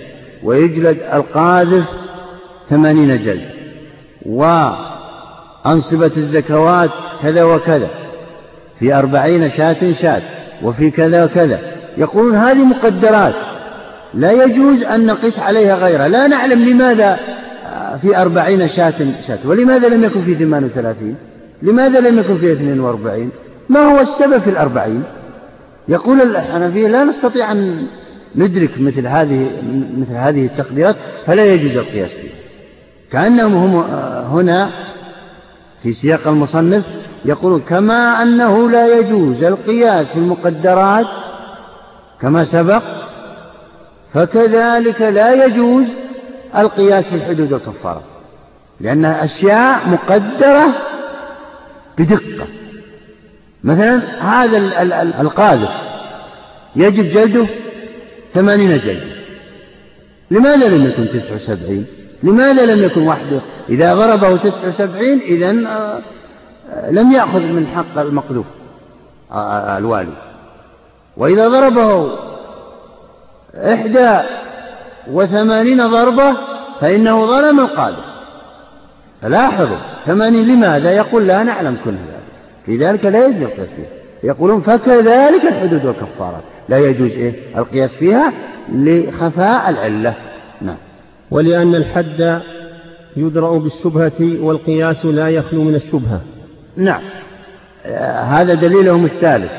ويجلد القاذف ثمانين جلدة وأنصبة الزكوات كذا وكذا في أربعين شاة شاة وفي كذا وكذا. يقولون هذه مقدرات. لا يجوز أن نقيس عليها غيرها. لا نعلم لماذا في أربعين شاة شاة ولماذا لم يكن في ثمان وثلاثين. لماذا لم يكن في اثنين واربعين؟ ما هو السبب في الأربعين؟ يقول الحنفية لا نستطيع أن ندرك مثل هذه مثل هذه التقديرات فلا يجوز القياس فيها. كأنهم هم هنا في سياق المصنف يقولون كما أنه لا يجوز القياس في المقدرات كما سبق فكذلك لا يجوز القياس في الحدود والكفارة لأنها أشياء مقدرة بدقة. مثلا هذا القاذف يجب جلده ثمانين جلدة لماذا لم يكن تسع وسبعين؟ لماذا لم يكن وحده إذا ضربه تسع وسبعين إذا آه، لم يأخذ من حق المقذوف آه، آه، الوالي. وإذا ضربه إحدى وثمانين ضربة فإنه ظلم القادر لاحظوا. ثمانين لماذا يقول لا نعلم كل ذلك؟ لذلك لا يجوز القياس فيها يقولون فكذلك الحدود والكفارات. لا يجوز إيه؟ القياس فيها لخفاء العلة. نعم. ولأن الحد يدرأ بالشبهة والقياس لا يخلو من الشبهة. نعم. هذا دليلهم الثالث.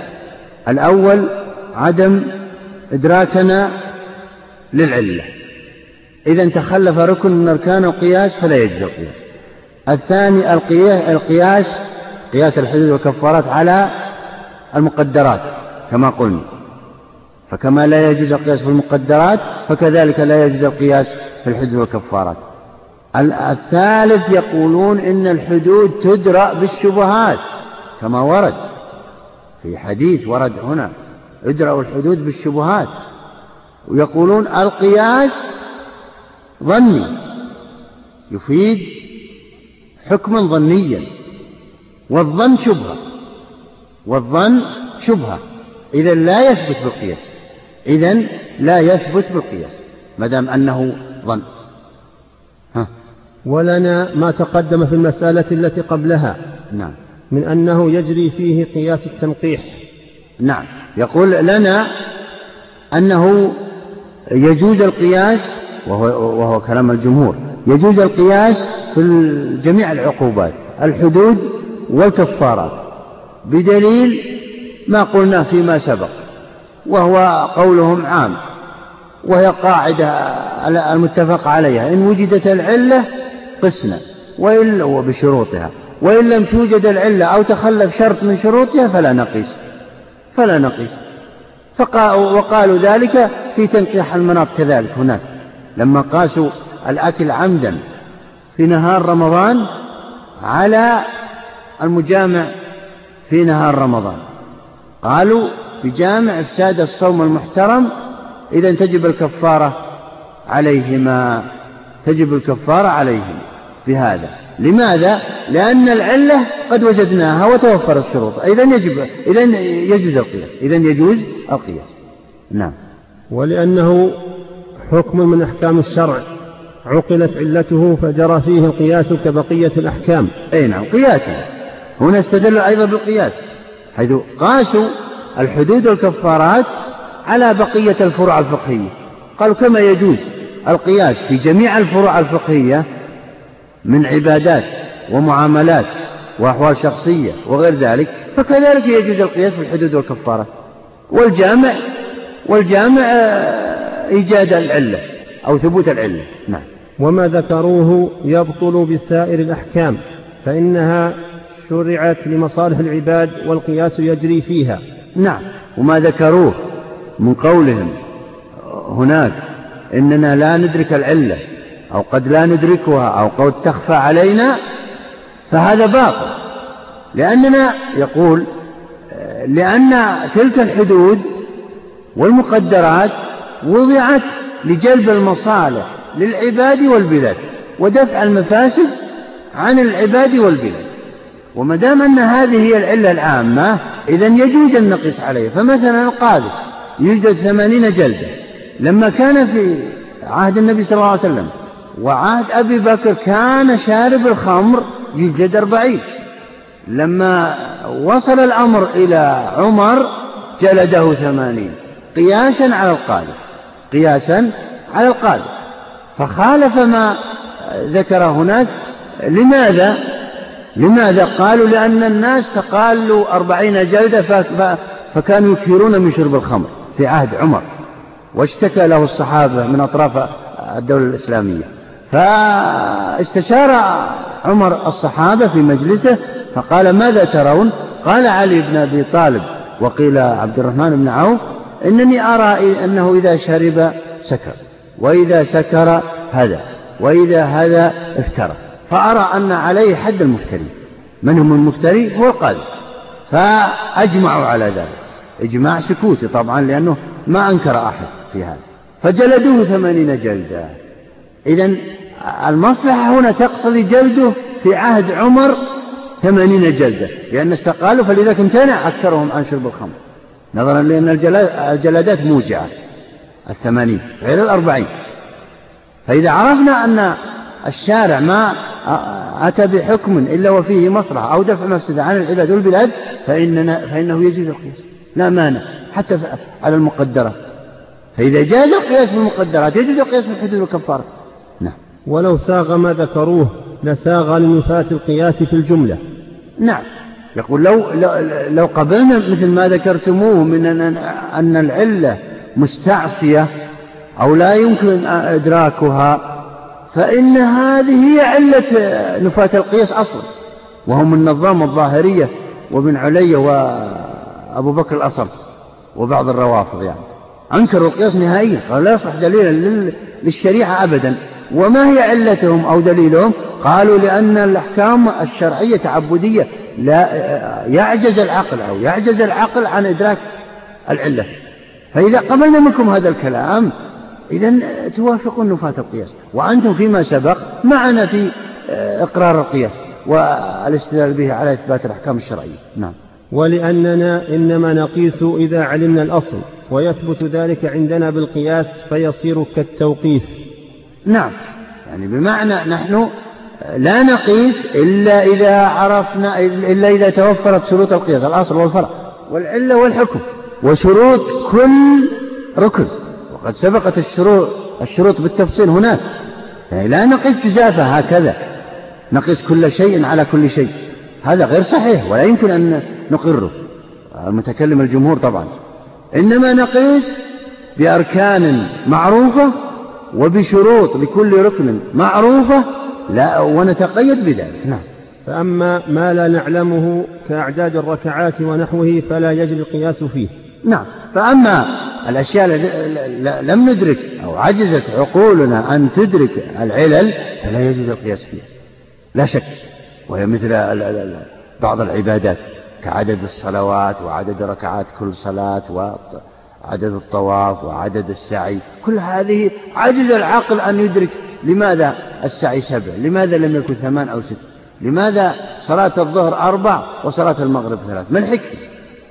الأول عدم إدراكنا للعلة. إذا تخلف ركن من أركان القياس فلا يجزي القياس. الثاني القياس قياس الحدود والكفارات على المقدرات كما قلنا. فكما لا يجوز القياس في المقدرات فكذلك لا يجوز القياس في الحدود والكفارات. الثالث يقولون إن الحدود تدرأ بالشبهات كما ورد في حديث ورد هنا ادرأوا الحدود بالشبهات. ويقولون القياس ظني يفيد حكما ظنيا والظن شبهة والظن شبهة. إذا لا يثبت بالقياس. إذا لا يثبت بالقياس ما دام أنه ظن. ها. ولنا ما تقدم في المسألة التي قبلها. نعم. من أنه يجري فيه قياس التنقيح. نعم. يقول لنا أنه يجوز القياس وهو, وهو كلام الجمهور. يجوز القياس في جميع العقوبات الحدود والكفارات بدليل ما قلناه فيما سبق وهو قولهم عام وهي قاعدة المتفق عليها. إن وجدت العلة قسنا وإلا وبشروطها وإن لم توجد العلة أو تخلف شرط من شروطها فلا نقيس فلا نقيس. وقالوا ذلك في تنقيح المناط كذلك هناك لما قاسوا الأكل عمدا في نهار رمضان على المجامع في نهار رمضان. قالوا بجامع إفساد الصوم المحترم إذا تجب الكفارة عليهما تجب الكفارة عليهما بهذا. لماذا؟ لأن العلة قد وجدناها وتوفر الشروط. إذا يجب إذا يجوز القياس إذا يجوز القياس. نعم. ولأنه حكم من أحكام الشرع. عقلت علته فجرى فيه القياس كبقية الأحكام. أي نعم قياسا هنا استدلوا أيضا بالقياس حيث قاسوا الحدود والكفارات على بقية الفروع الفقهية. قالوا كما يجوز القياس في جميع الفروع الفقهية من عبادات ومعاملات وأحوال شخصية وغير ذلك فكذلك يجوز القياس في الحدود والكفارات. والجامع والجامع آه، إيجاد العلة. أو ثبوت العلة نعم. وما ذكروه يبطل بسائر الأحكام فإنها شرعت لمصالح العباد والقياس يجري فيها. نعم. وما ذكروه من قولهم هناك إننا لا ندرك العلة أو قد لا ندركها أو قد تخفى علينا فهذا باطل. لأننا يقول لأن تلك الحدود والمقدرات وضعت لجلب المصالح للعباد والبلاد ودفع المفاسد عن العباد والبلاد. وما دام أن هذه هي العلة العامة إذا يجوز أن نقيس عليه فمثلا القاذف يوجد ثمانين جلدة لما كان في عهد النبي صلى الله عليه وسلم وعهد أبي بكر كان شارب الخمر يجلد أربعين. لما وصل الأمر إلى عمر جلده ثمانين. قياسا على القاذف. قياسا على القاذف فخالف ما ذكر هناك لماذا؟ لماذا؟ قالوا لأن الناس تقالوا أربعين جلدة فكانوا يكثرون من شرب الخمر في عهد عمر واشتكى له الصحابة من أطراف الدولة الإسلامية. فاستشار عمر الصحابة في مجلسه فقال ماذا ترون؟ قال علي بن أبي طالب وقيل عبد الرحمن بن عوف إنني أرى أنه إذا شرب سكر وإذا سكر هذا وإذا هذا افترى فأرى أن عليه حد المفتري. من هم المفتري؟ هو القاضي. فأجمعوا على ذلك. إجماع سكوتي طبعا لأنه ما أنكر أحد في هذا. فجلدوه ثمانين جلدة إذا المصلحة هنا تقتضي جلده في عهد عمر ثمانين جلدة لأن استقالوا فلذلك امتنع أكثرهم عن شرب الخمر. نظرا لأن الجلدات موجعة الثمانين غير الأربعين. فإذا عرفنا أن الشارع ما أتى بحكم إلا وفيه مصلحة أو دفع مفسدة عن العباد والبلاد فإننا فإنه يجوز القياس. لا مانع حتى على المقدرات فإذا جاز القياس بالمقدرات يجوز القياس بالحدود والكفارة. نعم. ولو ساغ ما ذكروه لساغ لنفاة القياس في الجملة. نعم. يقول لو, لو, قبلنا مثل ما ذكرتموه من أن العلة مستعصية أو لا يمكن إدراكها فإن هذه هي علة نفاة القياس أصلا. وهم النظام الظاهرية وابن علي وأبو بكر الأصل وبعض الروافض يعني. أنكروا القياس نهائيا قالوا لا يصلح دليلا للشريعة أبدا. وما هي علتهم أو دليلهم؟ قالوا لأن الأحكام الشرعية تعبدية. لا يعجز العقل أو يعجز العقل عن إدراك العلة. فإذا قبلنا منكم هذا الكلام إذا توافقون نفاة القياس. وأنتم فيما سبق معنا في آه، إقرار القياس والاستدلال به على إثبات الأحكام الشرعية. نعم. ولأننا إنما نقيس إذا علمنا الأصل ويثبت ذلك عندنا بالقياس فيصير كالتوقيف. نعم. يعني بمعنى نحن لا نقيس إلا إذا عرفنا إلا إذا توفرت شروط القياس الأصل والفرع والعلة والحكم وشروط كل ركن. وقد سبقت الشروط الشروط بالتفصيل هناك. يعني لا نقيس جزافة هكذا. نقيس كل شيء على كل شيء. هذا غير صحيح ولا يمكن أن نقره. المتكلم الجمهور طبعا. إنما نقيس بأركان معروفة وبشروط لكل ركن معروفة لا ونتقيد بذلك. نعم. فأما ما لا نعلمه كأعداد الركعات ونحوه فلا يجري القياس فيه. نعم. فأما الأشياء لم ندرك أو عجزت عقولنا أن تدرك العلل فلا يجوز القياس فيها. لا شك وهي مثل بعض العبادات كعدد الصلوات وعدد ركعات كل صلاة وعدد الطواف وعدد السعي. كل هذه عجز العقل أن يدرك لماذا السعي سبع لماذا لم يكن ثمان أو ست لماذا صلاة الظهر أربع وصلاة المغرب ثلاث. ما الحكمة؟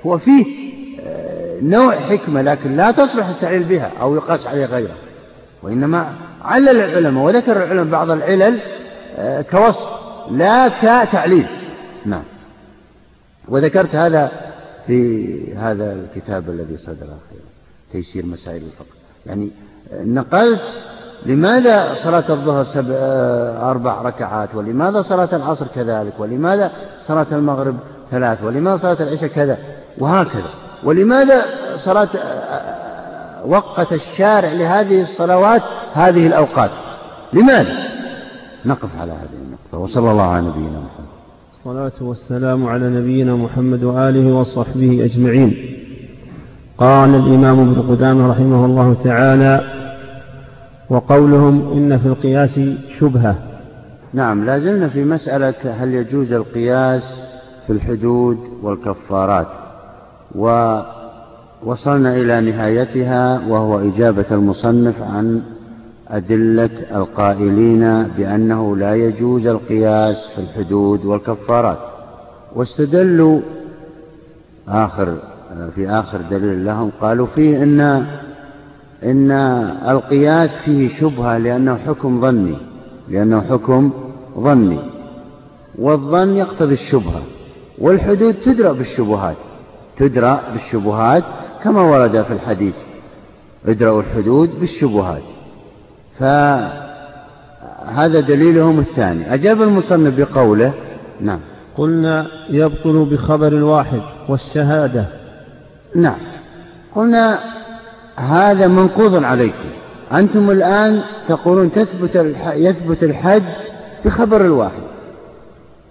هو فيه آه، نوع حكمة لكن لا تصلح التعليل بها أو يقاس عليه غيره. وإنما علل العلماء وذكر العلماء بعض العلل آه، كوصف لا كتعليل. نعم. وذكرت هذا في هذا الكتاب الذي صدر أخيرا تيسير مسائل الفقه. يعني نقلت لماذا صلاة الظهر سبع أربع ركعات؟ ولماذا صلاة العصر كذلك؟ ولماذا صلاة المغرب ثلاث؟ ولماذا صلاة العشاء كذا؟ وهكذا. ولماذا صلاة وقت الشارع لهذه الصلوات هذه الأوقات؟ لماذا؟ نقف على هذه النقطة. وصلى الله على نبينا محمد. الصلاة والسلام على نبينا محمد وآله وصحبه أجمعين. قال الإمام ابن قدامة رحمه الله تعالى وقولهم إن في القياس شبهة. نعم لا زلنا في مسألة هل يجوز القياس في الحدود والكفارات. ووصلنا إلى نهايتها وهو إجابة المصنف عن أدلة القائلين بأنه لا يجوز القياس في الحدود والكفارات. واستدلوا آخر في آخر دليل لهم قالوا فيه إن إن القياس فيه شبهة لأنه حكم ظني لأنه حكم ظني. والظن يقتضي الشبهة والحدود تدرى بالشبهات تدرى بالشبهات كما ورد في الحديث. ادرأوا الحدود بالشبهات. فهذا دليلهم الثاني. أجاب المصنف بقوله نعم. قلنا يبطل بخبر الواحد والشهادة. نعم. قلنا هذا منقوض عليكم. أنتم الآن تقولون تثبت يثبت الحد بخبر الواحد.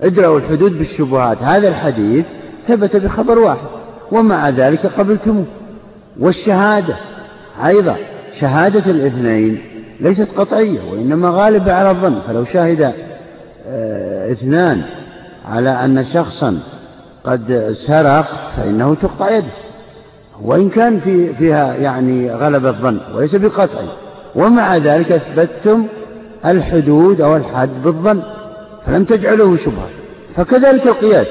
ادرأوا الحدود بالشبهات. هذا الحديث ثبت بخبر واحد. ومع ذلك قبلتموه. والشهادة أيضا. شهادة الاثنين. ليست قطعية وإنما غالبة على الظن. فلو شهد آه، إثنان على أن شخصا قد سرق فإنه تقطع يده. وإن كان في فيها يعني غلبة ظن وليس بقطع. ومع ذلك أثبتتم الحدود أو الحد بالظن فلم تجعله شبهة. فكذلك القياس.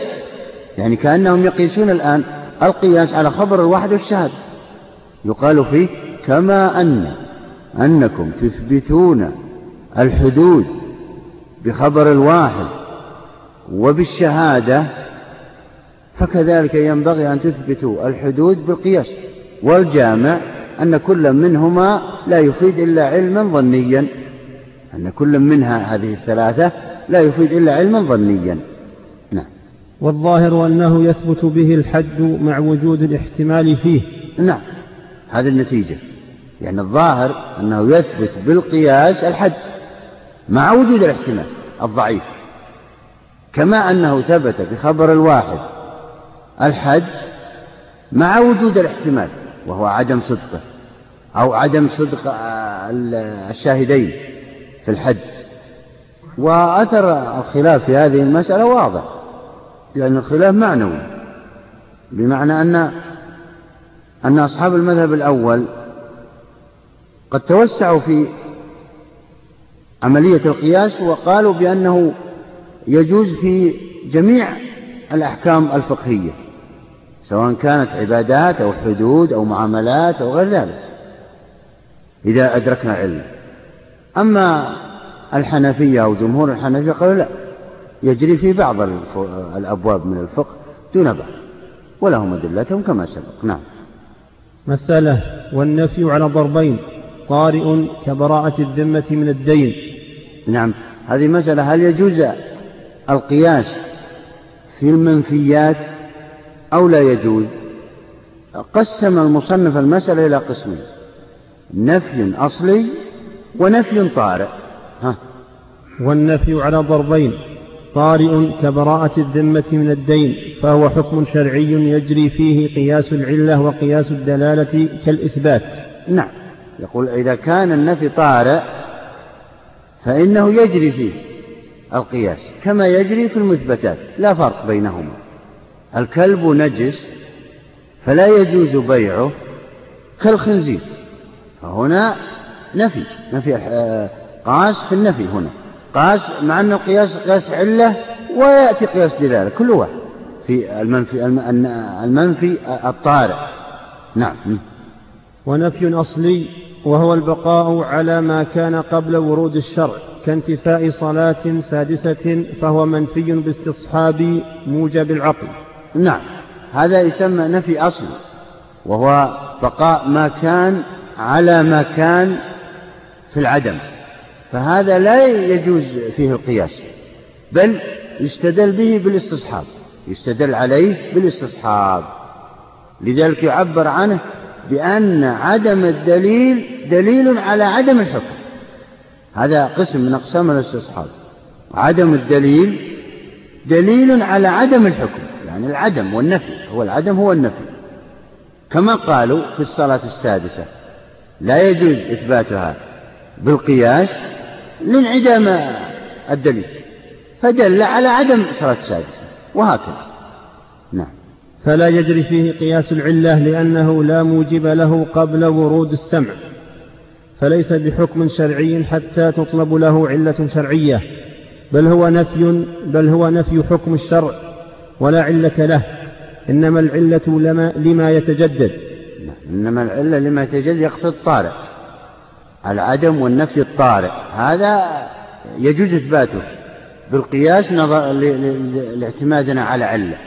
يعني كأنهم يقيسون الآن القياس على خبر الواحد والشهادة يقال فيه كما أن أنكم تثبتون الحدود بخبر الواحد وبالشهادة فكذلك ينبغي أن تثبتوا الحدود بالقياس والجامع أن كل منهما لا يفيد إلا علما ظنيا أن كل منها هذه الثلاثة لا يفيد إلا علما ظنيا. نعم. والظاهر أنه يثبت به الحد مع وجود الاحتمال فيه. نعم. هذه النتيجة. يعني الظاهر أنه يثبت بالقياس الحد مع وجود الاحتمال الضعيف. كما أنه ثبت بخبر الواحد الحد مع وجود الاحتمال وهو عدم صدقه أو عدم صدق الشاهدين في الحد. وأثر الخلاف في هذه المسألة واضح لأن الخلاف معنوي بمعنى أن أن أصحاب المذهب الأول قد توسعوا في عملية القياس وقالوا بأنه يجوز في جميع الأحكام الفقهية سواء كانت عبادات أو حدود أو معاملات أو غير ذلك إذا أدركنا علم أما الحنفية أو جمهور الحنفية قالوا لا يجري في بعض الأبواب من الفقه دون بعض ولهم أدلتهم كما سبق. نعم. مسألة والنفي على ضربين. طارئ كبراءة الذمة من الدين. نعم. هذه مسألة هل يجوز القياس في المنفيات أو لا يجوز؟ قسم المصنف المسألة إلى قسمين نفي أصلي ونفي طارئ. ها. والنفي على ضربين طارئ كبراءة الذمة من الدين فهو حكم شرعي يجري فيه قياس العلة وقياس الدلالة كالإثبات. نعم. يقول إذا كان النفي طارئ فإنه يجري فيه القياس كما يجري في المثبتات لا فرق بينهما. الكلب نجس فلا يجوز بيعه كالخنزير فهنا نفي نفي قاس في النفي هنا. قاس مع أن القياس قياس علة ويأتي قياس دلالة كل واحد في المنفي المنفي الطارئ. نعم. ونفي أصلي وهو البقاء على ما كان قبل ورود الشرع كانتفاء صلاة سادسة فهو منفي باستصحاب موجب العقل. نعم هذا يسمى نفي أصلي وهو بقاء ما كان على ما كان في العدم. فهذا لا يجوز فيه القياس بل يستدل به بالاستصحاب يستدل عليه بالاستصحاب. لذلك يعبر عنه بأن عدم الدليل دليل على عدم الحكم. هذا قسم من أقسام الاستصحاب. عدم الدليل دليل على عدم الحكم يعني العدم والنفي هو العدم هو النفي. كما قالوا في الصلاة السادسة لا يجوز إثباتها بالقياس لانعدام الدليل فدل على عدم صلاة السادسة وهكذا. فلا يجري فيه قياس العلة لأنه لا موجب له قبل ورود السمع فليس بحكم شرعي حتى تطلب له علة شرعية بل هو نفي بل هو نفي حكم الشرع ولا علة له إنما العلة لما, لما يتجدد. إنما العلة لما يتجدد يقصد طارئ العدم والنفي الطارئ هذا يجوز إثباته بالقياس نظر لاعتمادنا على علة.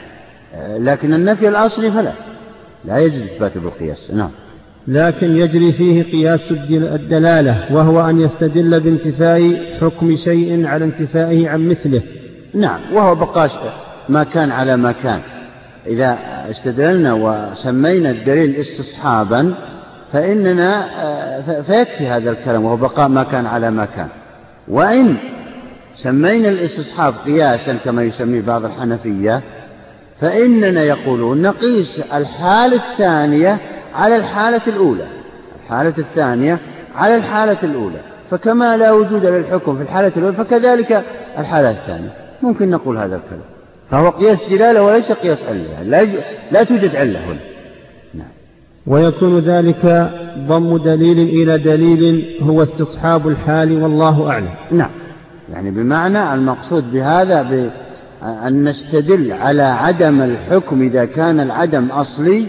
لكن النفي الأصلي فلا. لا يجوز إثباته بالقياس. نعم. لكن يجري فيه قياس الدلالة وهو أن يستدل بانتفاء حكم شيء على انتفائه عن مثله. نعم. وهو بقاء ما كان على ما كان. إذا استدللنا وسمينا الدليل استصحابا فإننا آه، فيكفي هذا الكلام وهو بقاء ما كان على ما كان. وإن سمينا الاستصحاب قياسا كما يسميه بعض الحنفية فإننا يقولون نقيس الحالة الثانية على الحالة الأولى. الحالة الثانية على الحالة الأولى. فكما لا وجود للحكم في الحالة الأولى فكذلك الحالة الثانية. ممكن نقول هذا الكلام. فهو قياس دلالة وليس قياس علة لا, لا توجد علة هنا. نعم. ويكون ذلك ضم دليل إلى دليل هو استصحاب الحال والله أعلم. نعم. يعني بمعنى المقصود بهذا أن نستدل على عدم الحكم إذا كان العدم أصلي